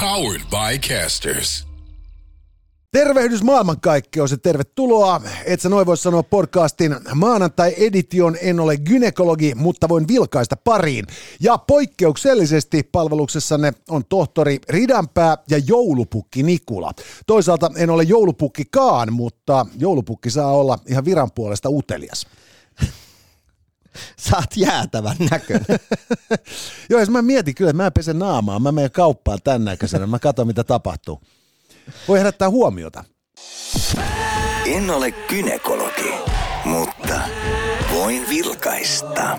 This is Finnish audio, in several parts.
Powered by Casters. Tervehdys maailmankaikkeus ja tervetuloa. Et sä noin voi sanoa podcastin maanantai-edition En ole gynekologi, mutta voin vilkaista pariin. Ja poikkeuksellisesti palveluksessanne on tohtori Ridanpää ja joulupukki Nikula. Toisaalta en ole joulupukkikaan, mutta joulupukki saa olla ihan viran puolesta utelias. Sä oot jäätävän näköinen. Joo, jos mä mietin kyllä, että mä pesen naamaa, mä menen kauppaan tän näköisenä, mä katson mitä tapahtuu. Voi herättää huomiota. En ole kynekologi, mutta voin vilkaista.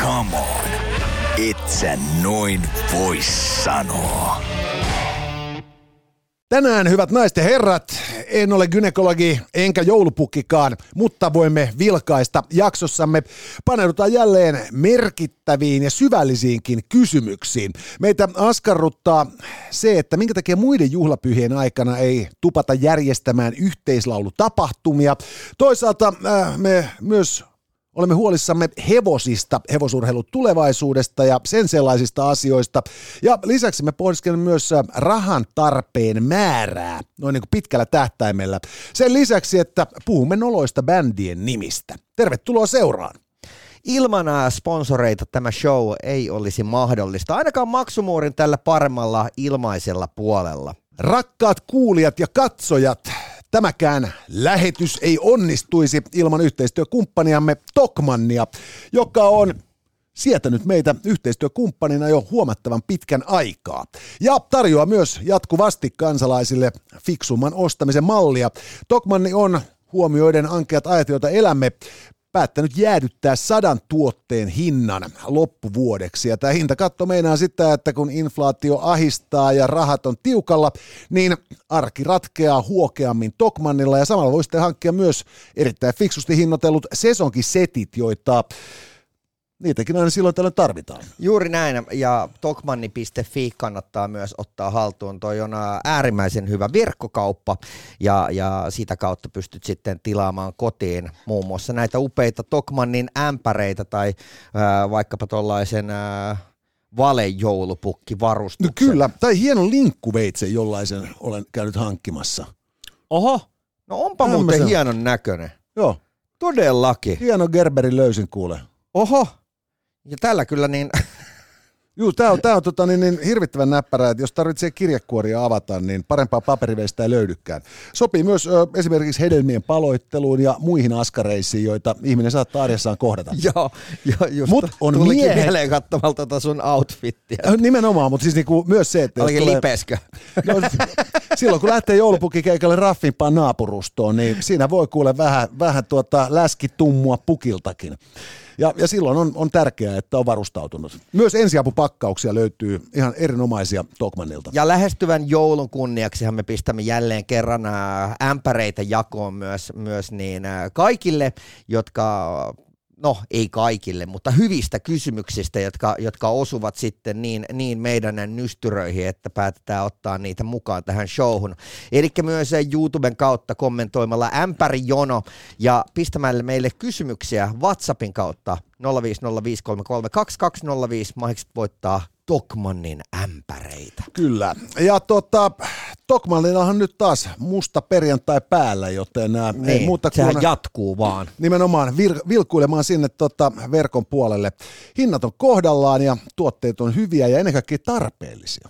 Come on, et sä noin voi sanoa. Tänään, hyvät naiset ja herrat, en ole gynekologi enkä joulupukkikaan, mutta voimme vilkaista jaksossamme. Paneudutaan jälleen merkittäviin ja syvällisiinkin kysymyksiin. Meitä askarruttaa se, että minkä takia muiden juhlapyhien aikana ei tupata järjestämään yhteislaulutapahtumia. Toisaalta äh, me myös Olemme huolissamme hevosista, hevosurheilun tulevaisuudesta ja sen sellaisista asioista. Ja lisäksi me pohdiskelemme myös rahan tarpeen määrää noin niin kuin pitkällä tähtäimellä. Sen lisäksi, että puhumme noloista bändien nimistä. Tervetuloa seuraan. Ilman sponsoreita tämä show ei olisi mahdollista, ainakaan maksumuurin tällä paremmalla ilmaisella puolella. Rakkaat kuulijat ja katsojat, Tämäkään lähetys ei onnistuisi ilman yhteistyökumppaniamme Tokmannia, joka on sietänyt meitä yhteistyökumppanina jo huomattavan pitkän aikaa. Ja tarjoaa myös jatkuvasti kansalaisille fiksumman ostamisen mallia. Tokmanni on huomioiden ankeat ajat, joita elämme, päättänyt jäädyttää sadan tuotteen hinnan loppuvuodeksi. Ja tämä hintakatto meinaa sitä, että kun inflaatio ahistaa ja rahat on tiukalla, niin arki ratkeaa huokeammin Tokmannilla ja samalla voi sitten hankkia myös erittäin fiksusti hinnoitellut sesonkisetit, joita niitäkin aina silloin tällöin tarvitaan. Juuri näin, ja tokmanni.fi kannattaa myös ottaa haltuun. Toi on äärimmäisen hyvä verkkokauppa, ja, ja sitä kautta pystyt sitten tilaamaan kotiin muun muassa näitä upeita Tokmannin ämpäreitä tai äh, vaikkapa tuollaisen äh, valejoulupukkivarustuksen. No kyllä, tai hieno linkkuveitse jollaisen olen käynyt hankkimassa. Oho, no onpa Tämmöisen. muuten hienon näköinen. Joo. Todellakin. Hieno Gerberin löysin kuule. Oho, ja tällä kyllä niin... Juu, tämä on, tää on tota, niin, niin, hirvittävän näppärää, että jos tarvitsee kirjekuoria avata, niin parempaa paperiveistä ei löydykään. Sopii myös ö, esimerkiksi hedelmien paloitteluun ja muihin askareisiin, joita ihminen saattaa arjessaan kohdata. Joo, jo, just Mut on tulikin miehen... mieleen katsomalta tota sun outfittiä. Nimenomaan, mutta siis niinku myös se, että... Olikin tulee... lipeskö? No, silloin kun lähtee joulupukikeikalle raffimpaan naapurustoon, niin siinä voi kuule vähän, vähän tuota läskitummua pukiltakin. Ja, ja silloin on, on tärkeää, että on varustautunut. Myös ensiapupakkauksia löytyy ihan erinomaisia Tokmanilta. Ja lähestyvän joulun kunniaksihan me pistämme jälleen kerran ämpäreitä jakoon myös, myös niin kaikille, jotka no ei kaikille, mutta hyvistä kysymyksistä, jotka, jotka osuvat sitten niin, niin meidän nystyröihin, että päätetään ottaa niitä mukaan tähän showhun. Eli myös YouTuben kautta kommentoimalla ämpärijono ja pistämällä meille kysymyksiä WhatsAppin kautta 0505332205 mahdollisesti voittaa Tokmannin ämpäreitä. Kyllä. Ja tota, Tokmannillahan nyt taas musta perjantai päällä, joten niin, ei muuta kuin... Jatkuu vaan. Nimenomaan vil- vilkuilemaan sinne tota verkon puolelle. Hinnat on kohdallaan ja tuotteet on hyviä ja ennen kaikkea tarpeellisia.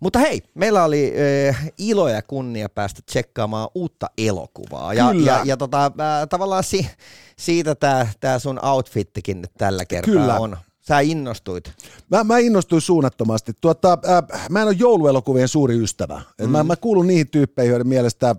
Mutta hei, meillä oli äh, ilo ja kunnia päästä tsekkaamaan uutta elokuvaa. Ja, Kyllä. ja, ja tota, äh, tavallaan si- siitä tämä sun outfittikin nyt tällä kertaa Kyllä. on. Sä innostuit. Mä, mä innostuin suunnattomasti. Tuota, äh, mä en ole jouluelokuvien suuri ystävä. Mm. Mä, mä kuulun niihin tyyppeihin, joiden mielestä äh,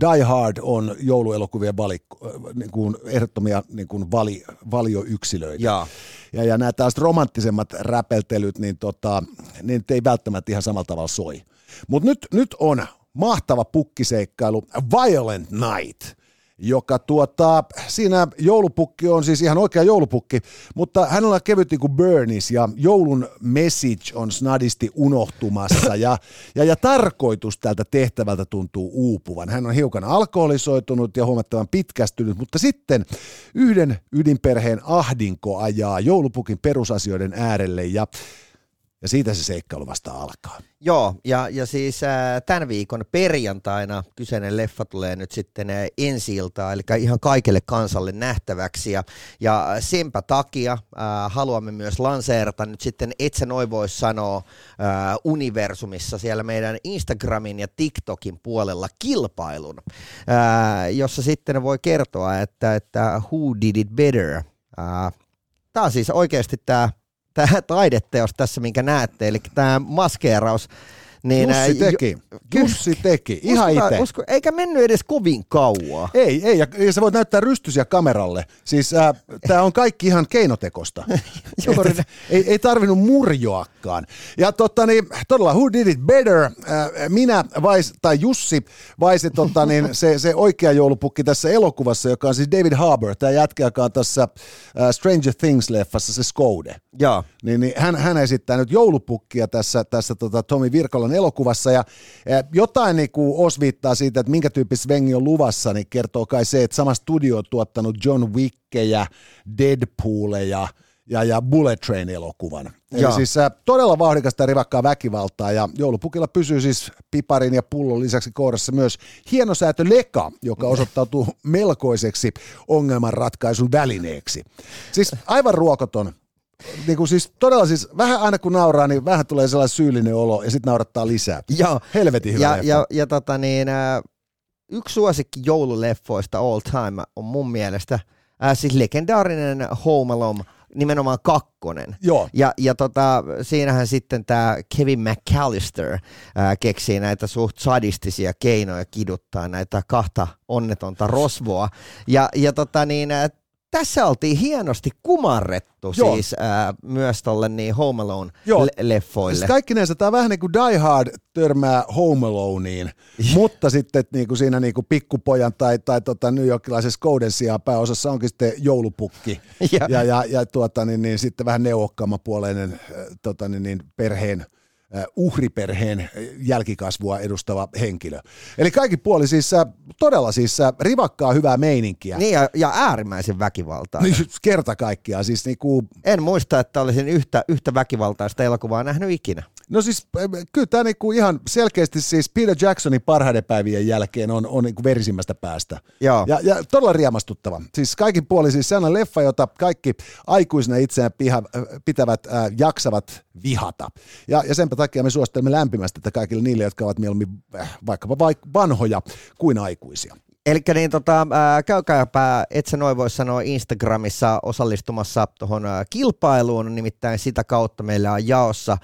Die Hard on jouluelokuvien vali, äh, niin kuin ehdottomia niin kuin vali, valioyksilöitä. Ja. Ja, ja nämä taas romanttisemmat räpeltelyt, niin, tota, niin ei välttämättä ihan samalla tavalla soi. Mutta nyt, nyt on mahtava pukkiseikkailu Violent Night – joka tuota, siinä joulupukki on siis ihan oikea joulupukki, mutta hänellä on kevyt niin kuin Burnis ja joulun message on snadisti unohtumassa ja, ja, ja tarkoitus tältä tehtävältä tuntuu uupuvan. Hän on hiukan alkoholisoitunut ja huomattavan pitkästynyt, mutta sitten yhden ydinperheen ahdinko ajaa joulupukin perusasioiden äärelle ja Ja siitä se seikkailu vasta alkaa. Joo, ja, ja siis äh, tämän viikon perjantaina kyseinen leffa tulee nyt sitten äh, ensi eli ihan kaikille kansalle nähtäväksi. Ja, ja senpä takia äh, haluamme myös lanseerata nyt sitten, et sä noin voi sanoa, äh, universumissa siellä meidän Instagramin ja TikTokin puolella kilpailun, äh, jossa sitten voi kertoa, että, että who did it better. Äh, tämä on siis oikeasti tämä tämä taideteos tässä, minkä näette, eli tämä maskeeraus niin, Jussi teki. Jo, Jussi teki. Ihan itse. Eikä mennyt edes kovin kauaa. Ei, ei. Ja, ja sä voit näyttää rystysiä kameralle. Siis äh, tämä on kaikki ihan keinotekosta. Juuri. ei, ei tarvinnut murjoakaan. Ja totta niin, todella, who did it better? Äh, minä vais, tai Jussi vaisi totta, niin, se, se oikea joulupukki tässä elokuvassa, joka on siis David Harbour. Tämä jätkä, joka on tässä äh, Stranger Things-leffassa se Skoude. Joo. Niin, niin hän, hän esittää nyt joulupukkia tässä, tässä tota Tomi Virkolan elokuvassa ja jotain niin kuin osviittaa siitä, että minkä tyyppistä Vengi on luvassa, niin kertoo kai se, että sama studio on tuottanut John Wickeja, Deadpooleja ja, ja Bullet Train-elokuvan. Eli siis äh, todella vauhdikasta ja rivakkaa väkivaltaa ja joulupukilla pysyy siis piparin ja pullon lisäksi kourassa myös hienosäätö leka, joka osoittautuu melkoiseksi ongelmanratkaisun välineeksi. Siis aivan ruokoton niin kuin siis todella siis vähän aina kun nauraa, niin vähän tulee sellainen syyllinen olo ja sitten naurattaa lisää. Joo. Helvetin hyvä ja, leffa. ja, ja tota niin, äh, yksi suosikki joululeffoista all time on mun mielestä äh, siis legendaarinen Home Alone, nimenomaan kakkonen. Joo. Ja, ja tota, siinähän sitten tämä Kevin McAllister ää, äh, keksii näitä suht sadistisia keinoja kiduttaa näitä kahta onnetonta rosvoa. Ja, ja tota niin, äh, tässä oltiin hienosti kumarrettu Joo. siis ää, myös tolle niin Home Alone-leffoille. Siis kaikki näissä, tämä vähän niin kuin Die Hard törmää Home Aloneiin, mutta sitten niin kuin siinä niin kuin pikkupojan tai, tai tota New Yorkilaisen Skouden sijaan pääosassa onkin sitten joulupukki ja, ja, ja, ja tuota, niin, niin, sitten vähän neuvokkaamapuoleinen tota, niin, niin, perheen uhriperheen jälkikasvua edustava henkilö. Eli kaikki puoli siis todella siis rivakkaa hyvää meininkiä. Niin ja, ja äärimmäisen väkivaltaa. Niin, kerta kaikkiaan. Siis niinku... En muista, että olisin yhtä, yhtä väkivaltaista elokuvaa nähnyt ikinä. No siis kyllä tämä niinku ihan selkeästi siis Peter Jacksonin parhaiden päivien jälkeen on, on niinku verisimmästä päästä. Joo. Ja, ja todella riemastuttava. Siis kaikin puolin siis sellainen leffa, jota kaikki aikuisina itseään piha, pitävät äh, jaksavat vihata. Ja, ja sen takia me suosittelemme lämpimästi että kaikille niille, jotka ovat mieluummin äh, vaikkapa vaik- vanhoja kuin aikuisia. Eli niin tota, käykääpä, et sä noin voi sanoa Instagramissa osallistumassa tuohon kilpailuun, nimittäin sitä kautta meillä on jaossa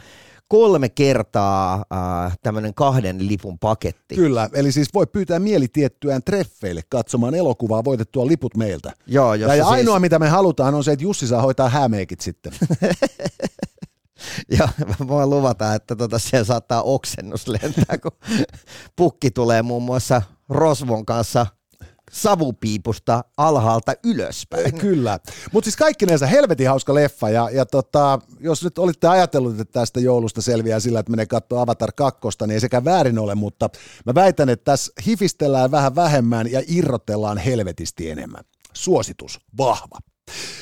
kolme kertaa äh, tämmöinen kahden lipun paketti. Kyllä, eli siis voi pyytää mielitiettyään treffeille katsomaan elokuvaa voitettua liput meiltä. Joo, ja, ja siis... ainoa mitä me halutaan on se, että Jussi saa hoitaa hämeekit sitten. Ja voin luvata, että tota, siellä saattaa oksennus lentää, kun pukki tulee muun muassa Rosvon kanssa savupiipusta alhaalta ylöspäin. Kyllä, mutta siis kaikkinensa helvetin hauska leffa ja, ja tota, jos nyt olitte ajatellut, että tästä joulusta selviää sillä, että menee katsoa Avatar 2, niin ei sekä väärin ole, mutta mä väitän, että tässä hifistellään vähän vähemmän ja irrotellaan helvetisti enemmän. Suositus, vahva.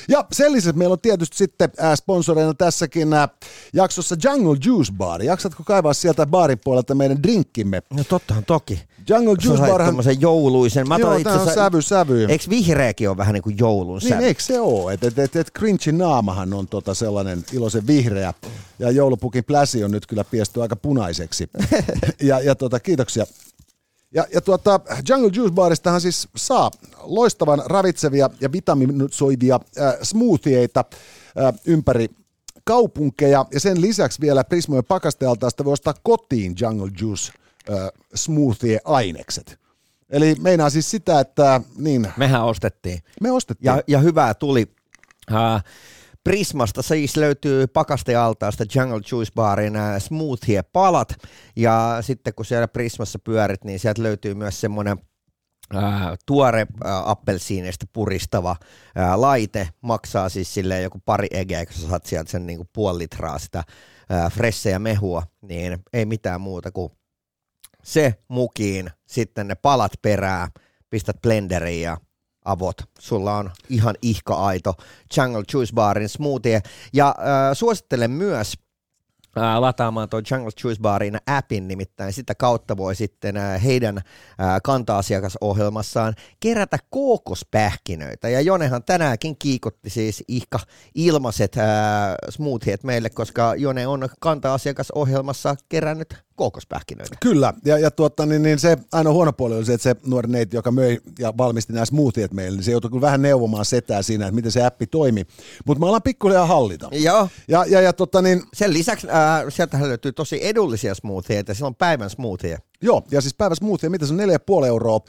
Ja sen lisäksi meillä on tietysti sitten äh, sponsoreina tässäkin äh, jaksossa Jungle Juice Bar. Jaksatko kaivaa sieltä baarin puolelta meidän drinkkimme? No tottahan toki. Jungle Juice Bar. Tämmöisen jouluisen. Mä Joo, itse on sävy, sävy. Eikö vihreäkin ole vähän niin kuin joulun niin, sävy? eikö se ole? Et, et, et, et Grinchin naamahan on tota sellainen iloisen vihreä. Ja joulupukin pläsi on nyt kyllä piesty aika punaiseksi. ja, ja tota, kiitoksia ja, ja tuota, Jungle Juice Baristahan siis saa loistavan ravitsevia ja vitaminosoivia äh, smoothieita äh, ympäri kaupunkeja ja sen lisäksi vielä Prismojen pakastealtaasta voi ostaa kotiin Jungle Juice äh, smoothie-ainekset. Eli meinaa siis sitä, että niin... Mehän ostettiin. Me ostettiin. Ja, ja hyvää tuli. Uh, Prismasta. Siis löytyy pakastealtaasta Jungle Juice Barin smoothie-palat, ja sitten kun siellä Prismassa pyörit, niin sieltä löytyy myös semmoinen Ää, tuore ää, appelsiineista puristava ää, laite. Maksaa siis silleen joku pari egeä, kun sä saat sieltä sen niinku puoli litraa sitä fressejä mehua, niin ei mitään muuta kuin se mukiin, sitten ne palat perää, pistät blenderiin ja avot. Sulla on ihan ihka-aito Jungle Juice Barin smoothie. Ja äh, suosittelen myös ää, lataamaan tuon Jungle Juice Barin appin, nimittäin sitä kautta voi sitten ää, heidän ää, kanta-asiakasohjelmassaan kerätä kookospähkinöitä. Ja Jonehan tänäänkin kiikotti siis ihka ilmaiset ää, smoothiet meille, koska Jone on kanta-asiakasohjelmassa kerännyt kookospähkinöitä. Kyllä, ja, ja tuota, niin, niin se ainoa huono puoli oli se, että se nuori neiti, joka möi ja valmisti nämä smoothiet meille, niin se joutui kyllä vähän neuvomaan setää siinä, että miten se appi toimi. Mutta me ollaan pikkuhiljaa hallita. Joo. Ja, ja, ja tota, niin, Sen lisäksi äh, sieltä löytyy tosi edullisia smoothieita, siellä on päivän smoothie. Joo, ja siis päivä smoothie, mitä se on 4,5 euroa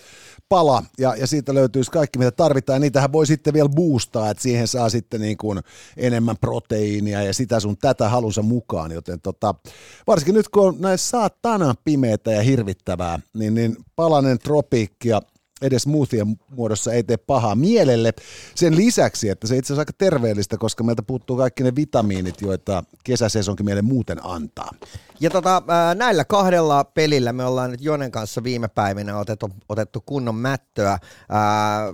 pala, ja, ja siitä löytyisi kaikki, mitä tarvitaan, ja niitähän voi sitten vielä boostaa, että siihen saa sitten niin kuin enemmän proteiinia ja sitä sun tätä halunsa mukaan, joten tota, varsinkin nyt kun on näissä saatana pimeätä ja hirvittävää, niin, niin palanen tropiikki ja edes smoothien muodossa ei tee pahaa mielelle. Sen lisäksi, että se itse asiassa aika terveellistä, koska meiltä puuttuu kaikki ne vitamiinit, joita kesäsesonkin meille muuten antaa. Ja tota, näillä kahdella pelillä me ollaan nyt Jonen kanssa viime päivinä otettu, otettu kunnon mättöä. Ää,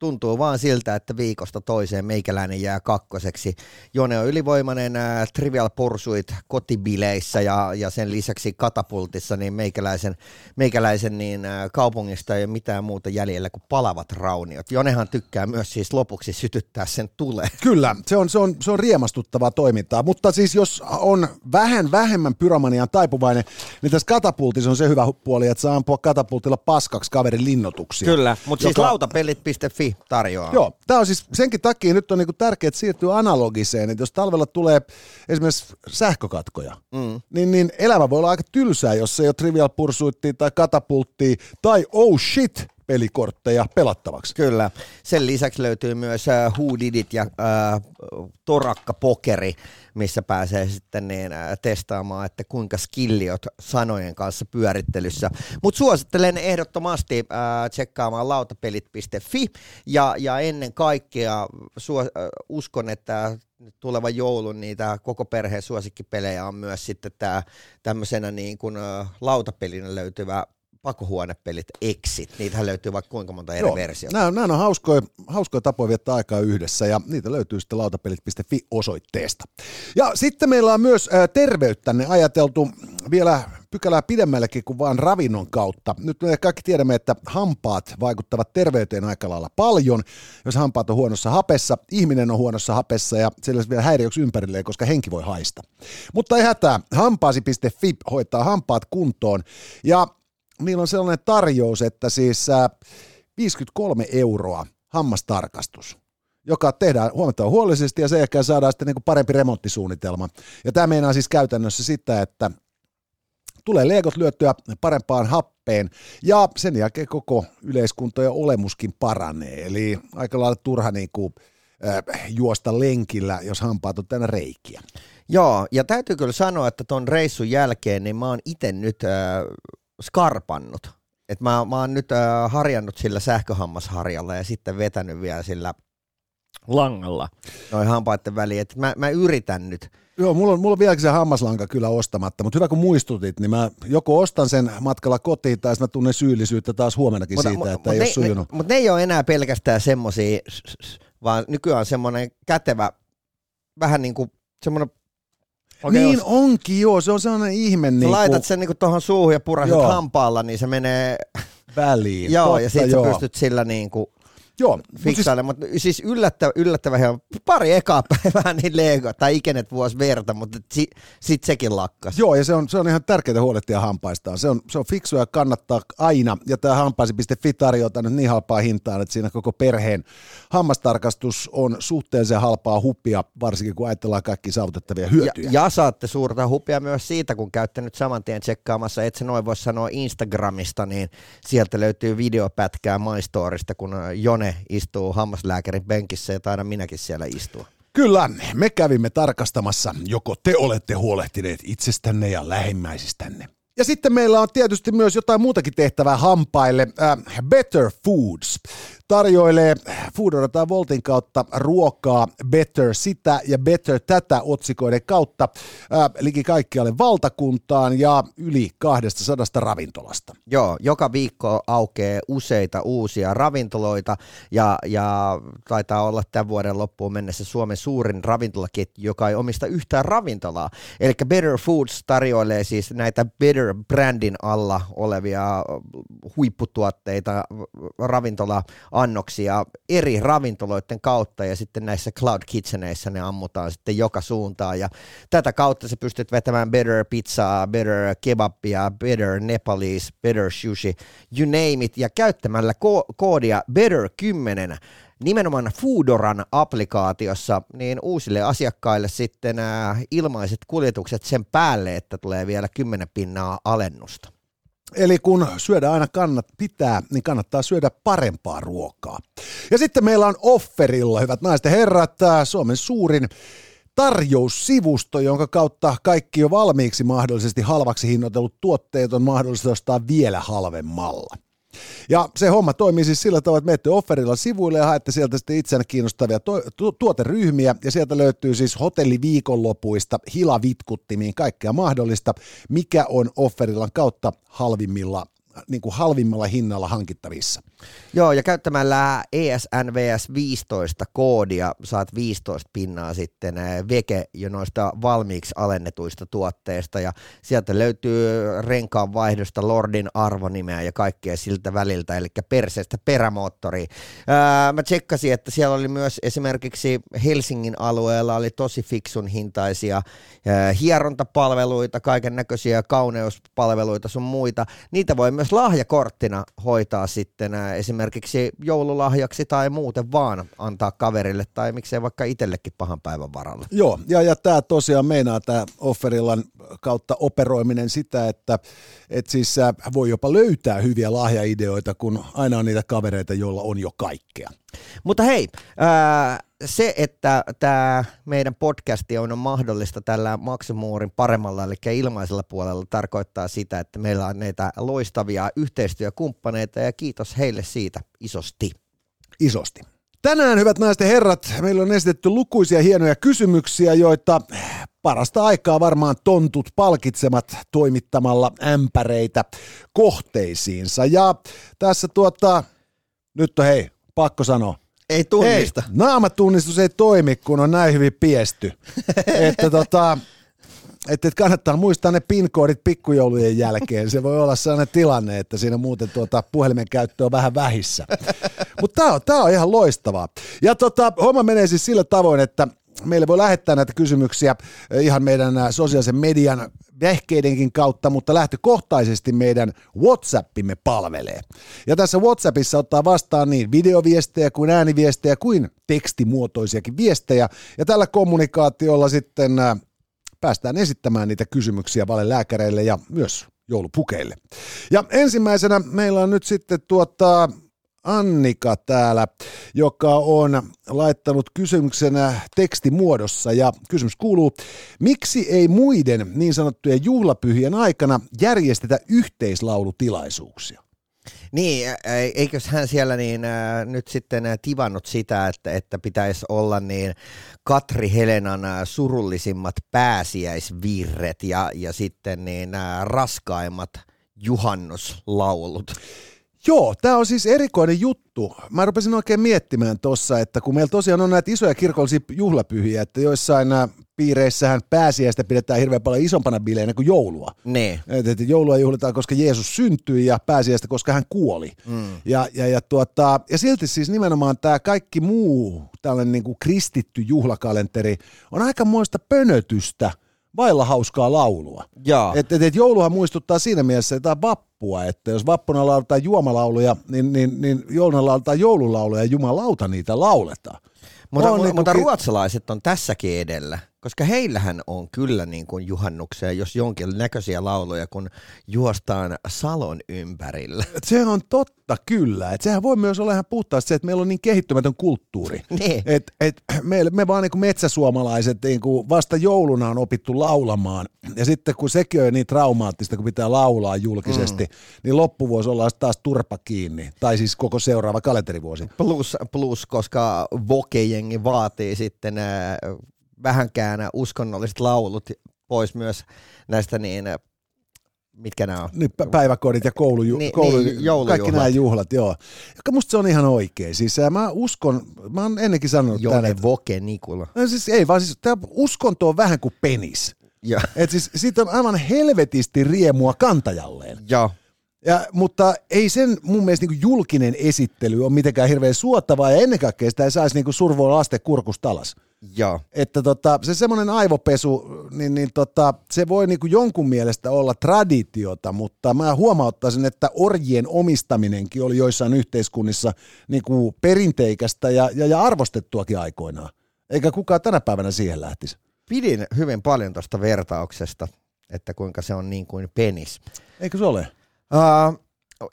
tuntuu vaan siltä, että viikosta toiseen meikäläinen jää kakkoseksi. Jone on ylivoimainen ää, Trivial Pursuit kotibileissä ja, ja sen lisäksi katapultissa, niin meikäläisen, meikäläisen niin, ää, kaupungista ei ole mitään muuta jäljellä kuin palavat rauniot. Jonehan tykkää myös siis lopuksi sytyttää sen tulee. Kyllä, se on, se, on, se on riemastuttavaa toimintaa, mutta siis jos on vähän vähemmän pyromanian taipuvainen, niin tässä katapultissa on se hyvä puoli, että saa ampua katapultilla paskaksi kaverin linnotuksia. Kyllä, mutta siis Joka- tarjoaa. Joo, tämä on siis senkin takia nyt on niinku tärkeää siirtyä analogiseen, että jos talvella tulee esimerkiksi sähkökatkoja, mm. niin, niin elämä voi olla aika tylsää, jos ei ole Trivial Pursuittia tai katapulttia tai oh shit pelikortteja pelattavaksi. Kyllä. Sen lisäksi löytyy myös äh, Who Did It ja äh, Torakka Pokeri, missä pääsee sitten niin, testaamaan, että kuinka skilliot sanojen kanssa pyörittelyssä. Mutta suosittelen ehdottomasti äh, tsekkaamaan lautapelit.fi ja, ja ennen kaikkea suo, äh, uskon, että tuleva joulun niitä koko perheen suosikkipelejä on myös sitten tämä tämmöisenä niin kuin, äh, lautapelinä löytyvä pakohuonepelit Exit. Niitähän löytyy vaikka kuinka monta eri Joo, versiota. Nämä, nämä on hauskoja, hauskoja tapoja viettää aikaa yhdessä ja niitä löytyy sitten lautapelit.fi osoitteesta. Ja sitten meillä on myös ää, terveyttänne ajateltu vielä pykälää pidemmällekin kuin vain ravinnon kautta. Nyt me kaikki tiedämme, että hampaat vaikuttavat terveyteen aika lailla paljon. Jos hampaat on huonossa hapessa, ihminen on huonossa hapessa ja sillä vielä häiriöksi ympärilleen, koska henki voi haista. Mutta ei hätää, hampaasi.fi hoitaa hampaat kuntoon ja niillä on sellainen tarjous, että siis ää, 53 euroa hammastarkastus joka tehdään huomattavan huolellisesti ja sen jälkeen saadaan sitten niin parempi remonttisuunnitelma. Ja tämä meinaa siis käytännössä sitä, että tulee leegot lyöttyä parempaan happeen ja sen jälkeen koko yleiskunto ja olemuskin paranee. Eli aika lailla turha niin kuin, äh, juosta lenkillä, jos hampaat on tänä reikiä. Joo, ja täytyy kyllä sanoa, että ton reissun jälkeen niin mä oon itse nyt äh, skarpannut. Et mä, mä oon nyt äh, harjannut sillä sähköhammasharjalla ja sitten vetänyt vielä sillä langalla noin hampaiden väliin. Et mä, mä yritän nyt. Joo, mulla on, mulla on vieläkin se hammaslanka kyllä ostamatta, mutta hyvä kun muistutit, niin mä joko ostan sen matkalla kotiin tai mä tunnen syyllisyyttä taas huomennakin siitä, että ei ne, ole sujunut. Mutta ne ei ole enää pelkästään semmosia, vaan nykyään semmoinen kätevä, vähän niin kuin semmoinen Okei, niin jos onkin, joo, se on sellainen ihme sä niin laitat sen niinku tuohon suuhun ja puraset Joo. hampaalla, niin se menee, väliin. joo, Totta, ja sitten pystyt sillä niinku Joo, mut siis, fiksailemaan. Mutta siis yllättävä, yllättävä ihan pari ekaa päivää niin Lego, tai ikenet vuosi verta, mutta si, sit sekin lakkas. joo, ja se on, se on ihan tärkeää huolehtia hampaistaan. Se on, se on fiksua ja kannattaa aina. Ja tämä hampaisi.fi tarjoaa nyt niin halpaa hintaa, että siinä koko perheen hammastarkastus on suhteellisen halpaa huppia, varsinkin kun ajatellaan kaikki saavutettavia Ja, hyötyjä. ja saatte suurta hupia myös siitä, kun käytte nyt saman tien tsekkaamassa, et se noin voi sanoa Instagramista, niin sieltä löytyy videopätkää MyStorista, kun Jone istuu hammaslääkärin penkissä ja taidan minäkin siellä istua. Kyllä, me kävimme tarkastamassa, joko te olette huolehtineet itsestänne ja lähimmäisistänne. Ja sitten meillä on tietysti myös jotain muutakin tehtävää hampaille. Äh, Better Foods tarjoilee Foodora tai Voltin kautta ruokaa Better sitä ja Better tätä otsikoiden kautta ää, liki kaikkialle valtakuntaan ja yli 200 ravintolasta. Joo, joka viikko aukeaa useita uusia ravintoloita ja, ja taitaa olla tämän vuoden loppuun mennessä Suomen suurin ravintolaketju, joka ei omista yhtään ravintolaa. Eli Better Foods tarjoilee siis näitä Better-brändin alla olevia huipputuotteita, ravintola-annoksia eri ravintoloiden kautta ja sitten näissä Cloud Kitcheneissa ne ammutaan sitten joka suuntaan ja tätä kautta sä pystyt vetämään Better Pizzaa, Better Kebabia, Better Nepalese, Better Sushi, you name it ja käyttämällä ko- koodia Better10 nimenomaan Foodoran applikaatiossa, niin uusille asiakkaille sitten äh, ilmaiset kuljetukset sen päälle, että tulee vielä 10 pinnaa alennusta. Eli kun syödä aina kannat pitää, niin kannattaa syödä parempaa ruokaa. Ja sitten meillä on offerilla, hyvät naiset ja herrat, Suomen suurin tarjoussivusto, jonka kautta kaikki jo valmiiksi mahdollisesti halvaksi hinnoitellut tuotteet on mahdollista ostaa vielä halvemmalla. Ja se homma toimii siis sillä tavalla, että menette offerilla sivuille ja haette sieltä sitten itseänne kiinnostavia tu- tuoteryhmiä ja sieltä löytyy siis hotelliviikonlopuista hilavitkutimiin kaikkea mahdollista, mikä on offerillan kautta halvimmilla niin kuin halvimmalla hinnalla hankittavissa. Joo, ja käyttämällä ESNVS 15 koodia saat 15 pinnaa sitten eh, veke jo noista valmiiksi alennetuista tuotteista, ja sieltä löytyy renkaan vaihdosta Lordin arvonimeä ja kaikkea siltä väliltä, eli perseestä perämoottori. mä tsekkasin, että siellä oli myös esimerkiksi Helsingin alueella oli tosi fiksun hintaisia ää, hierontapalveluita, kaiken näköisiä kauneuspalveluita sun muita. Niitä voi myös lahjakorttina hoitaa sitten ää, esimerkiksi joululahjaksi tai muuten vaan antaa kaverille tai miksei vaikka itsellekin pahan päivän varalle. Joo, ja, ja tämä tosiaan meinaa tämä offerillan kautta operoiminen sitä, että et siis äh, voi jopa löytää hyviä lahjaideoita, kun aina on niitä kavereita, joilla on jo kaikkea. Mutta hei, ää, se, että tämä meidän podcasti on mahdollista tällä maksumuurin paremmalla, eli ilmaisella puolella, tarkoittaa sitä, että meillä on näitä loistavia yhteistyökumppaneita, ja kiitos heille siitä isosti. Isosti. Tänään, hyvät naiset ja herrat, meillä on esitetty lukuisia hienoja kysymyksiä, joita parasta aikaa varmaan tontut palkitsemat toimittamalla ämpäreitä kohteisiinsa. Ja tässä tuota, nyt on hei, pakko sanoa, Ei tunnista. Ei, naamatunnistus ei toimi, kun on näin hyvin piesty. että tota, että et kannattaa muistaa ne PIN-koodit pikkujoulujen jälkeen. Se voi olla sellainen tilanne, että siinä muuten tuota puhelimen käyttö on vähän vähissä. Mutta tämä on, tää on ihan loistavaa. Ja tota, homma menee siis sillä tavoin, että meille voi lähettää näitä kysymyksiä eh, ihan meidän eh, sosiaalisen median vehkeidenkin kautta, mutta lähtökohtaisesti meidän WhatsAppimme palvelee. Ja tässä WhatsAppissa ottaa vastaan niin videoviestejä kuin ääniviestejä kuin tekstimuotoisiakin viestejä. Ja tällä kommunikaatiolla sitten eh, päästään esittämään niitä kysymyksiä valelääkäreille ja myös joulupukeille. Ja ensimmäisenä meillä on nyt sitten tuota Annika täällä, joka on laittanut kysymyksenä tekstimuodossa ja kysymys kuuluu, miksi ei muiden niin sanottujen juhlapyhien aikana järjestetä yhteislaulutilaisuuksia? Niin, eikös hän siellä niin ä, nyt sitten ä, tivannut sitä, että, että pitäisi olla niin Katri Helenan ä, surullisimmat pääsiäisvirret ja, ja sitten niin ä, raskaimmat juhannuslaulut. Joo, tämä on siis erikoinen juttu. Mä rupesin oikein miettimään tuossa, että kun meillä tosiaan on näitä isoja kirkollisia juhlapyhiä, että joissain piireissähän pääsiäistä pidetään hirveän paljon isompana bileenä kuin joulua. Ne. Et, et joulua juhlitaan, koska Jeesus syntyi ja pääsiäistä, koska hän kuoli. Mm. Ja, ja, ja, tuota, ja silti siis nimenomaan tämä kaikki muu tällainen niin kuin kristitty juhlakalenteri on aikamoista pönötystä vailla hauskaa laulua. Joo. Et, et, jouluhan muistuttaa siinä mielessä jotain vappua, että jos vappuna lauletaan juomalauluja, niin, niin, niin jouluna lauletaan joululauluja ja jumalauta niitä lauletaan. Mutta, On niinku mutta ki- ruotsalaiset on tässäkin edellä. Koska heillähän on kyllä niin kuin juhannukseen, jos jonkin näköisiä lauluja, kun juostaan salon ympärillä. Se on totta kyllä. Et sehän voi myös olla ihan puhtaasti se, että meillä on niin kehittymätön kulttuuri. Niin. Et, et me, me vaan niin kuin metsäsuomalaiset niin kuin vasta jouluna on opittu laulamaan. Ja sitten kun sekin on niin traumaattista, kun pitää laulaa julkisesti, mm. niin loppuvuosi ollaan taas turpa kiinni. Tai siis koko seuraava kalenterivuosi. Plus, plus koska vokejengi vaatii sitten äh, vähänkään uskonnolliset laulut pois myös näistä niin, mitkä nämä on? Niin, pä- päiväkodit ja koulu, Niin, koulu niin, joulujuhlat. kaikki nämä juhlat, joo. Ja musta se on ihan oikein. Siis mä uskon, mä oon ennenkin sanonut tänne, Jone että Voke Nikula. No siis ei, vaan siis tämä uskonto on vähän kuin penis. Ja, Et siis siitä on aivan helvetisti riemua kantajalleen. ja Ja, mutta ei sen mun mielestä niin julkinen esittely ole mitenkään hirveän suottavaa ja ennen kaikkea sitä ei saisi niin survoa lasten kurkusta alas. Ja. Että tota, se semmoinen aivopesu, niin, niin tota, se voi niin kuin jonkun mielestä olla traditiota, mutta mä huomauttaisin, että orjien omistaminenkin oli joissain yhteiskunnissa niin kuin perinteikästä ja, ja, ja arvostettuakin aikoinaan. Eikä kukaan tänä päivänä siihen lähtisi. Pidin hyvin paljon tuosta vertauksesta, että kuinka se on niin kuin penis. Eikö se ole? Uh,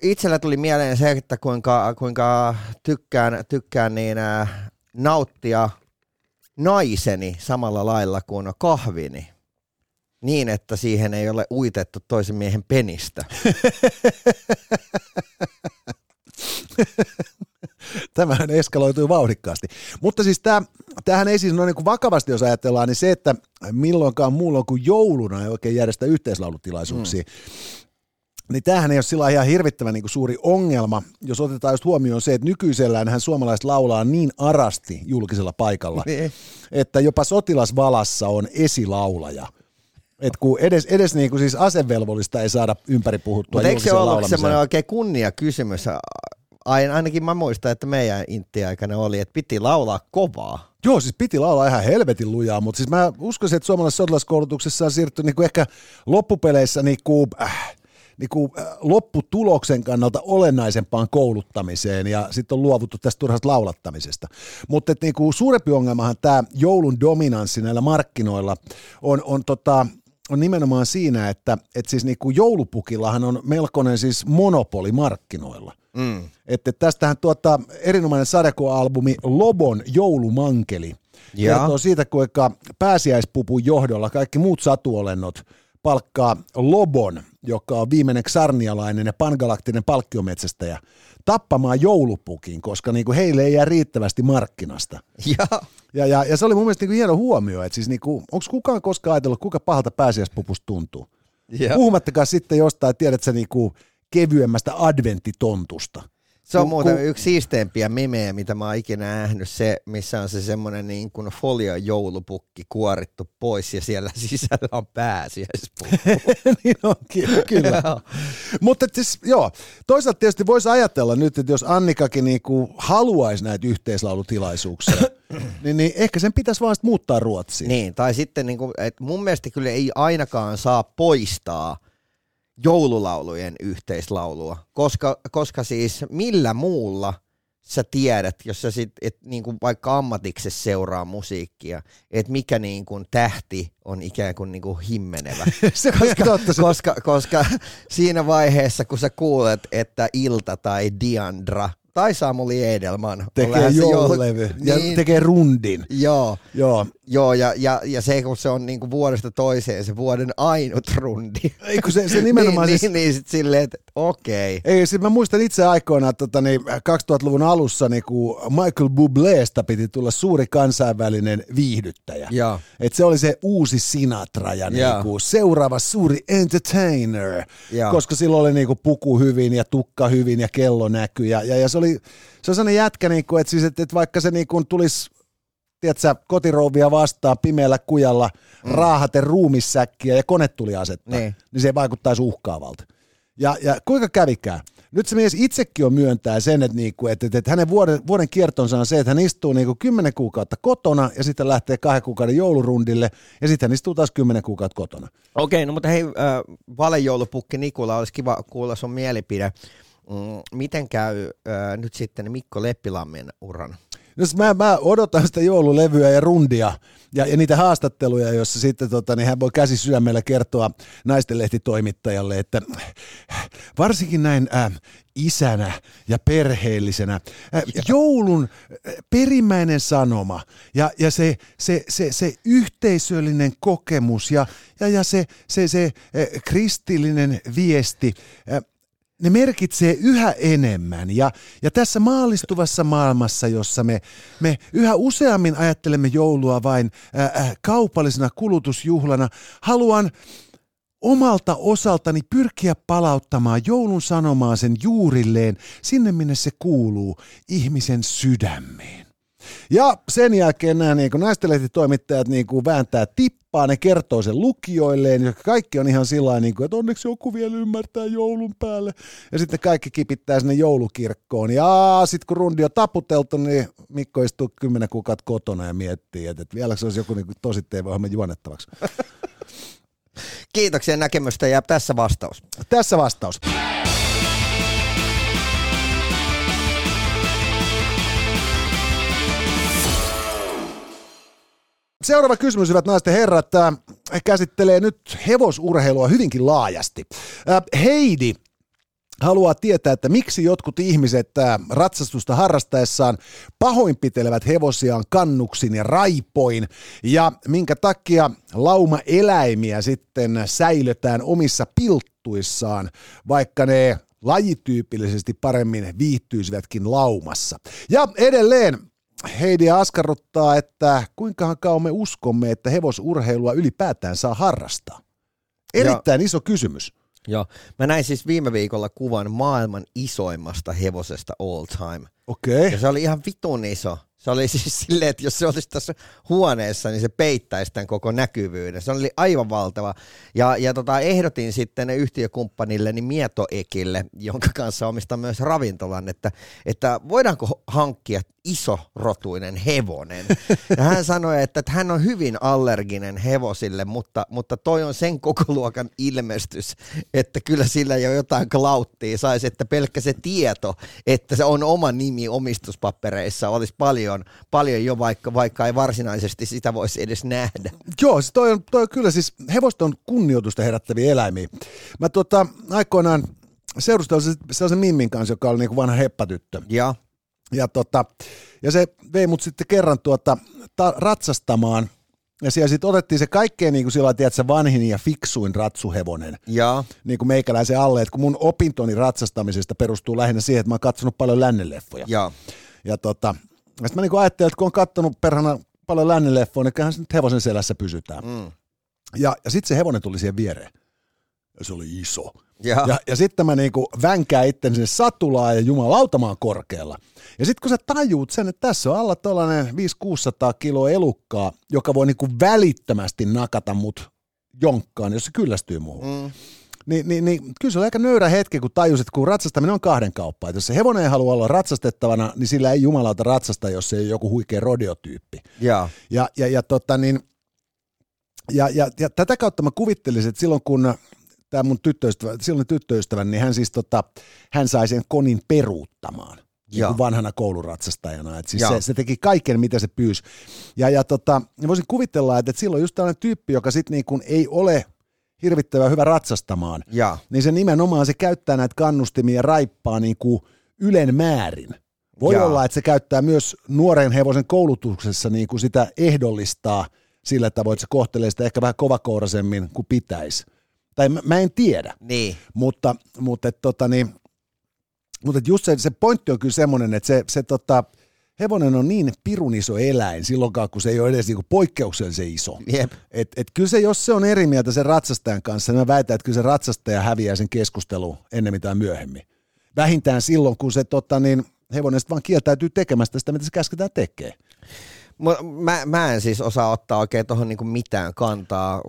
itsellä tuli mieleen se, että kuinka, kuinka tykkään, tykkään niin, uh, nauttia naiseni samalla lailla kuin kahvini. Niin, että siihen ei ole uitettu toisen miehen penistä. Tämähän eskaloitui vauhdikkaasti. Mutta siis tämä, tämähän ei siis noin niin kuin vakavasti, jos ajatellaan, niin se, että milloinkaan muulloin kuin jouluna ei oikein järjestä yhteislaulutilaisuuksia, mm. Niin tämähän ei ole sillä ihan hirvittävän niin kuin suuri ongelma, jos otetaan just huomioon se, että nykyisellään suomalaiset laulaa niin arasti julkisella paikalla, Niin. että jopa sotilasvalassa on esilaulaja. Et kun edes, edes niin kuin siis asevelvollista ei saada ympäri puhuttua Mutta eikö se ollut semmoinen oikein kunnia kysymys? Ain, ainakin mä muistan, että meidän intti-aikana oli, että piti laulaa kovaa. Joo, siis piti laulaa ihan helvetin lujaa, mutta siis mä uskoisin, että suomalaisessa sotilaskoulutuksessa on siirtynyt niinku ehkä loppupeleissä niinku, äh, niinku, äh, lopputuloksen kannalta olennaisempaan kouluttamiseen ja sitten on luovuttu tästä turhasta laulattamisesta. Mutta niinku, suurempi ongelmahan tämä joulun dominanssi näillä markkinoilla on, on tota, on nimenomaan siinä, että et siis niinku joulupukillahan on melkoinen siis monopoli markkinoilla. Mm. Että tästähän tuota erinomainen sadekoalbumi Lobon joulumankeli Jaa. kertoo siitä, kuinka pääsiäispupun johdolla kaikki muut satuolennot palkkaa Lobon, joka on viimeinen xarnialainen ja pangalaktinen palkkiometsästäjä, tappamaan joulupukin, koska niinku heille ei jää riittävästi markkinasta. Ja, Ja, ja, ja se oli mun mielestä niinku hieno huomio, että siis niinku, onko kukaan koskaan ajatellut, kuinka pahalta pääsiäispupusta tuntuu? ja. Puhumattakaan sitten jostain, tiedät sä, niinku kevyemmästä adventtitontusta. Se on Ku- muuten ku- yksi siisteimpiä memejä, mitä mä oon ikinä nähnyt, se, missä on se semmoinen niin kuin folio joulupukki kuorittu pois ja siellä sisällä on pääsiäispukki. niin onkin, kyllä. Mutta siis, joo, toisaalta tietysti voisi ajatella nyt, että jos Annikakin niinku haluaisi näitä yhteislaulutilaisuuksia, niin, niin ehkä sen pitäisi vaan muuttaa Ruotsiin. niin, tai sitten niin kuin, että mun mielestä kyllä ei ainakaan saa poistaa joululaulujen yhteislaulua, koska, koska siis millä muulla sä tiedät, jos sä sit, et niin kuin vaikka ammatiksessa seuraa musiikkia, että mikä niin kuin tähti on ikään kuin, niin kuin himmenevä. se ihan totta. Se, koska, koska siinä vaiheessa, kun sä kuulet, että Ilta tai Diandra tai Samuli Edelman tekee joululevy ja niin, tekee rundin. Joo, Joo. joo ja, ja, ja se kun se on niinku vuodesta toiseen se vuoden ainut rundi. Ei, kun se, se nimenomaan niin, siis, niin, niin sit silleen, että okei. Ei, siis mä muistan itse aikoinaan tota, niin 2000-luvun alussa, niin kun Michael Bublésta piti tulla suuri kansainvälinen viihdyttäjä. Joo. Et se oli se uusi Sinatra ja Joo. niinku seuraava suuri entertainer, Joo. koska silloin oli niinku puku hyvin ja tukka hyvin ja kello näkyi. Ja, ja, ja se oli se on sellainen jätkä, niinku, että siis, et, et vaikka se niinku tulisi tiedätkö, kotirouvia vastaan pimeällä kujalla, mm. raahaten ruumissäkkiä ja kone tuli asettaa, Niin. niin se ei vaikuttaisi uhkaavalta. Ja, ja kuinka kävikään? Nyt se mies itsekin on myöntää sen, että, niinku, että, että, että hänen vuoden, vuoden kiertonsa on se, että hän istuu niinku 10 kuukautta kotona ja sitten lähtee kahden kuukauden joulurundille ja sitten hän istuu taas 10 kuukautta kotona. Okei, no mutta hei, äh, valejoulupukki Nikula, olisi kiva kuulla sun mielipide. Mm, miten käy äh, nyt sitten Mikko Leppilammin uran? Jos mä, mä odotan sitä joululevyä ja rundia ja, ja niitä haastatteluja, joissa sitten tota, niin hän voi käsi sydämellä kertoa naistenlehtitoimittajalle, että varsinkin näin äh, isänä ja perheellisenä. Äh, joulun äh, perimmäinen sanoma ja, ja se, se, se, se yhteisöllinen kokemus ja, ja, ja se, se, se äh, kristillinen viesti, äh, ne merkitsee yhä enemmän. Ja, ja tässä maallistuvassa maailmassa, jossa me, me yhä useammin ajattelemme joulua vain ää, kaupallisena kulutusjuhlana, haluan omalta osaltani pyrkiä palauttamaan joulun sanomaa sen juurilleen sinne, minne se kuuluu, ihmisen sydämeen. Ja sen jälkeen nämä niin naistelehtitoimittajat niin vääntää tippaa, ne kertoo sen lukijoilleen, ja kaikki on ihan sillä niin kuin, että onneksi joku vielä ymmärtää joulun päälle. Ja sitten kaikki kipittää sinne joulukirkkoon. Ja sitten kun rundi on taputeltu, niin Mikko istuu kymmenen kuukautta kotona ja miettii, että, että vielä se olisi joku niin tosi TV-ohjelma juonettavaksi. Kiitoksia näkemystä ja tässä vastaus. Tässä vastaus. Seuraava kysymys, hyvät naiset ja herrat, äh, käsittelee nyt hevosurheilua hyvinkin laajasti. Äh, Heidi haluaa tietää, että miksi jotkut ihmiset äh, ratsastusta harrastaessaan pahoinpitelevät hevosiaan kannuksin ja raipoin ja minkä takia lauma-eläimiä sitten säilötään omissa pilttuissaan, vaikka ne lajityypillisesti paremmin viihtyisivätkin laumassa. Ja edelleen Heidi askarruttaa, että kuinka kauan me uskomme, että hevosurheilua ylipäätään saa harrastaa. Erittäin ja, iso kysymys. Joo. Mä näin siis viime viikolla kuvan maailman isoimmasta hevosesta all time. Okei. Okay. Ja se oli ihan vitun iso. Se oli siis silleen, että jos se olisi tässä huoneessa, niin se peittäisi tämän koko näkyvyyden. Se oli aivan valtava. Ja, ja tota, ehdotin sitten yhtiökumppanille, niin Mietoekille, jonka kanssa omistan myös ravintolan, että, että voidaanko hankkia iso rotuinen hevonen. Ja hän sanoi, että, että hän on hyvin allerginen hevosille, mutta, mutta toi on sen koko luokan ilmestys, että kyllä sillä jo jotain klauttia saisi, että pelkkä se tieto, että se on oma nimi omistuspapereissa olisi paljon, paljon jo, vaikka, vaikka ei varsinaisesti sitä voisi edes nähdä. Joo, se toi on, toi on kyllä siis, hevosta on kunnioitusta herättäviä eläimiä. Mä tota, aikoinaan seurustelin sellaisen Mimmin kanssa, joka oli niin kuin vanha heppatyttö. Ja ja, tota, ja se vei mut sitten kerran tuota, ta- ratsastamaan, ja siellä sitten otettiin se kaikkein niin kuin sillä tiedätkö, vanhin ja fiksuin ratsuhevonen. Ja. Niin kuin meikäläisen alle, että kun mun opintoni ratsastamisesta perustuu lähinnä siihen, että mä oon katsonut paljon lännenleffoja. Ja, ja tota, sitten mä niin kuin ajattelin, että kun on katsonut perhana paljon lännenleffoja, niin kyllähän se nyt hevosen selässä pysytään. Mm. Ja, ja sitten se hevonen tuli siihen viereen. Ja se oli iso. Ja, ja, ja sitten mä niinku vänkää itten sinne satulaan ja jumalautamaan korkealla. Ja sitten kun sä tajuut sen, että tässä on alla tuollainen 500-600 kiloa elukkaa, joka voi niinku välittömästi nakata mut jonkkaan, jos se kyllästyy muuhun. Mm. Niin, niin, niin kyllä se oli aika nöyrä hetki, kun tajusit, kun ratsastaminen on kahden kauppaa. Että jos se hevonen ei halua olla ratsastettavana, niin sillä ei jumalauta ratsasta, jos se ei ole joku huikea rodeotyyppi. Ja, ja, ja, ja, tota, niin, ja, ja, ja tätä kautta mä kuvittelisin, että silloin kun tämä mun tyttöystävä, silloin tyttöystävä, niin hän siis tota, hän sai sen konin peruuttamaan. Niin kuin vanhana kouluratsastajana. Et siis se, se, teki kaiken, mitä se pyysi. Ja, ja tota, voisin kuvitella, että, että silloin just tällainen tyyppi, joka sitten niin kuin ei ole hirvittävän hyvä ratsastamaan, ja. niin se nimenomaan se käyttää näitä kannustimia ja raippaa niin kuin ylen määrin. Voi ja. olla, että se käyttää myös nuoren hevosen koulutuksessa niin kuin sitä ehdollistaa sillä tavoin, että se kohtelee sitä ehkä vähän kovakouraisemmin kuin pitäisi tai mä, mä en tiedä. Niin. Mutta, mutta, et, tota, niin, mutta et just se, se pointti on kyllä semmoinen, että se, se tota, hevonen on niin pirun iso eläin silloinkaan, kun se ei ole edes niinku poikkeuksellisen iso. Jep. Et, et kyllä se, jos se on eri mieltä sen ratsastajan kanssa, niin mä väitän, että kyllä se ratsastaja häviää sen keskustelu ennen mitään myöhemmin. Vähintään silloin, kun se tota, niin, hevonen vaan kieltäytyy tekemästä sitä, mitä se käsketään tekee. Mä, mä en siis osaa ottaa oikein tuohon niinku mitään kantaa,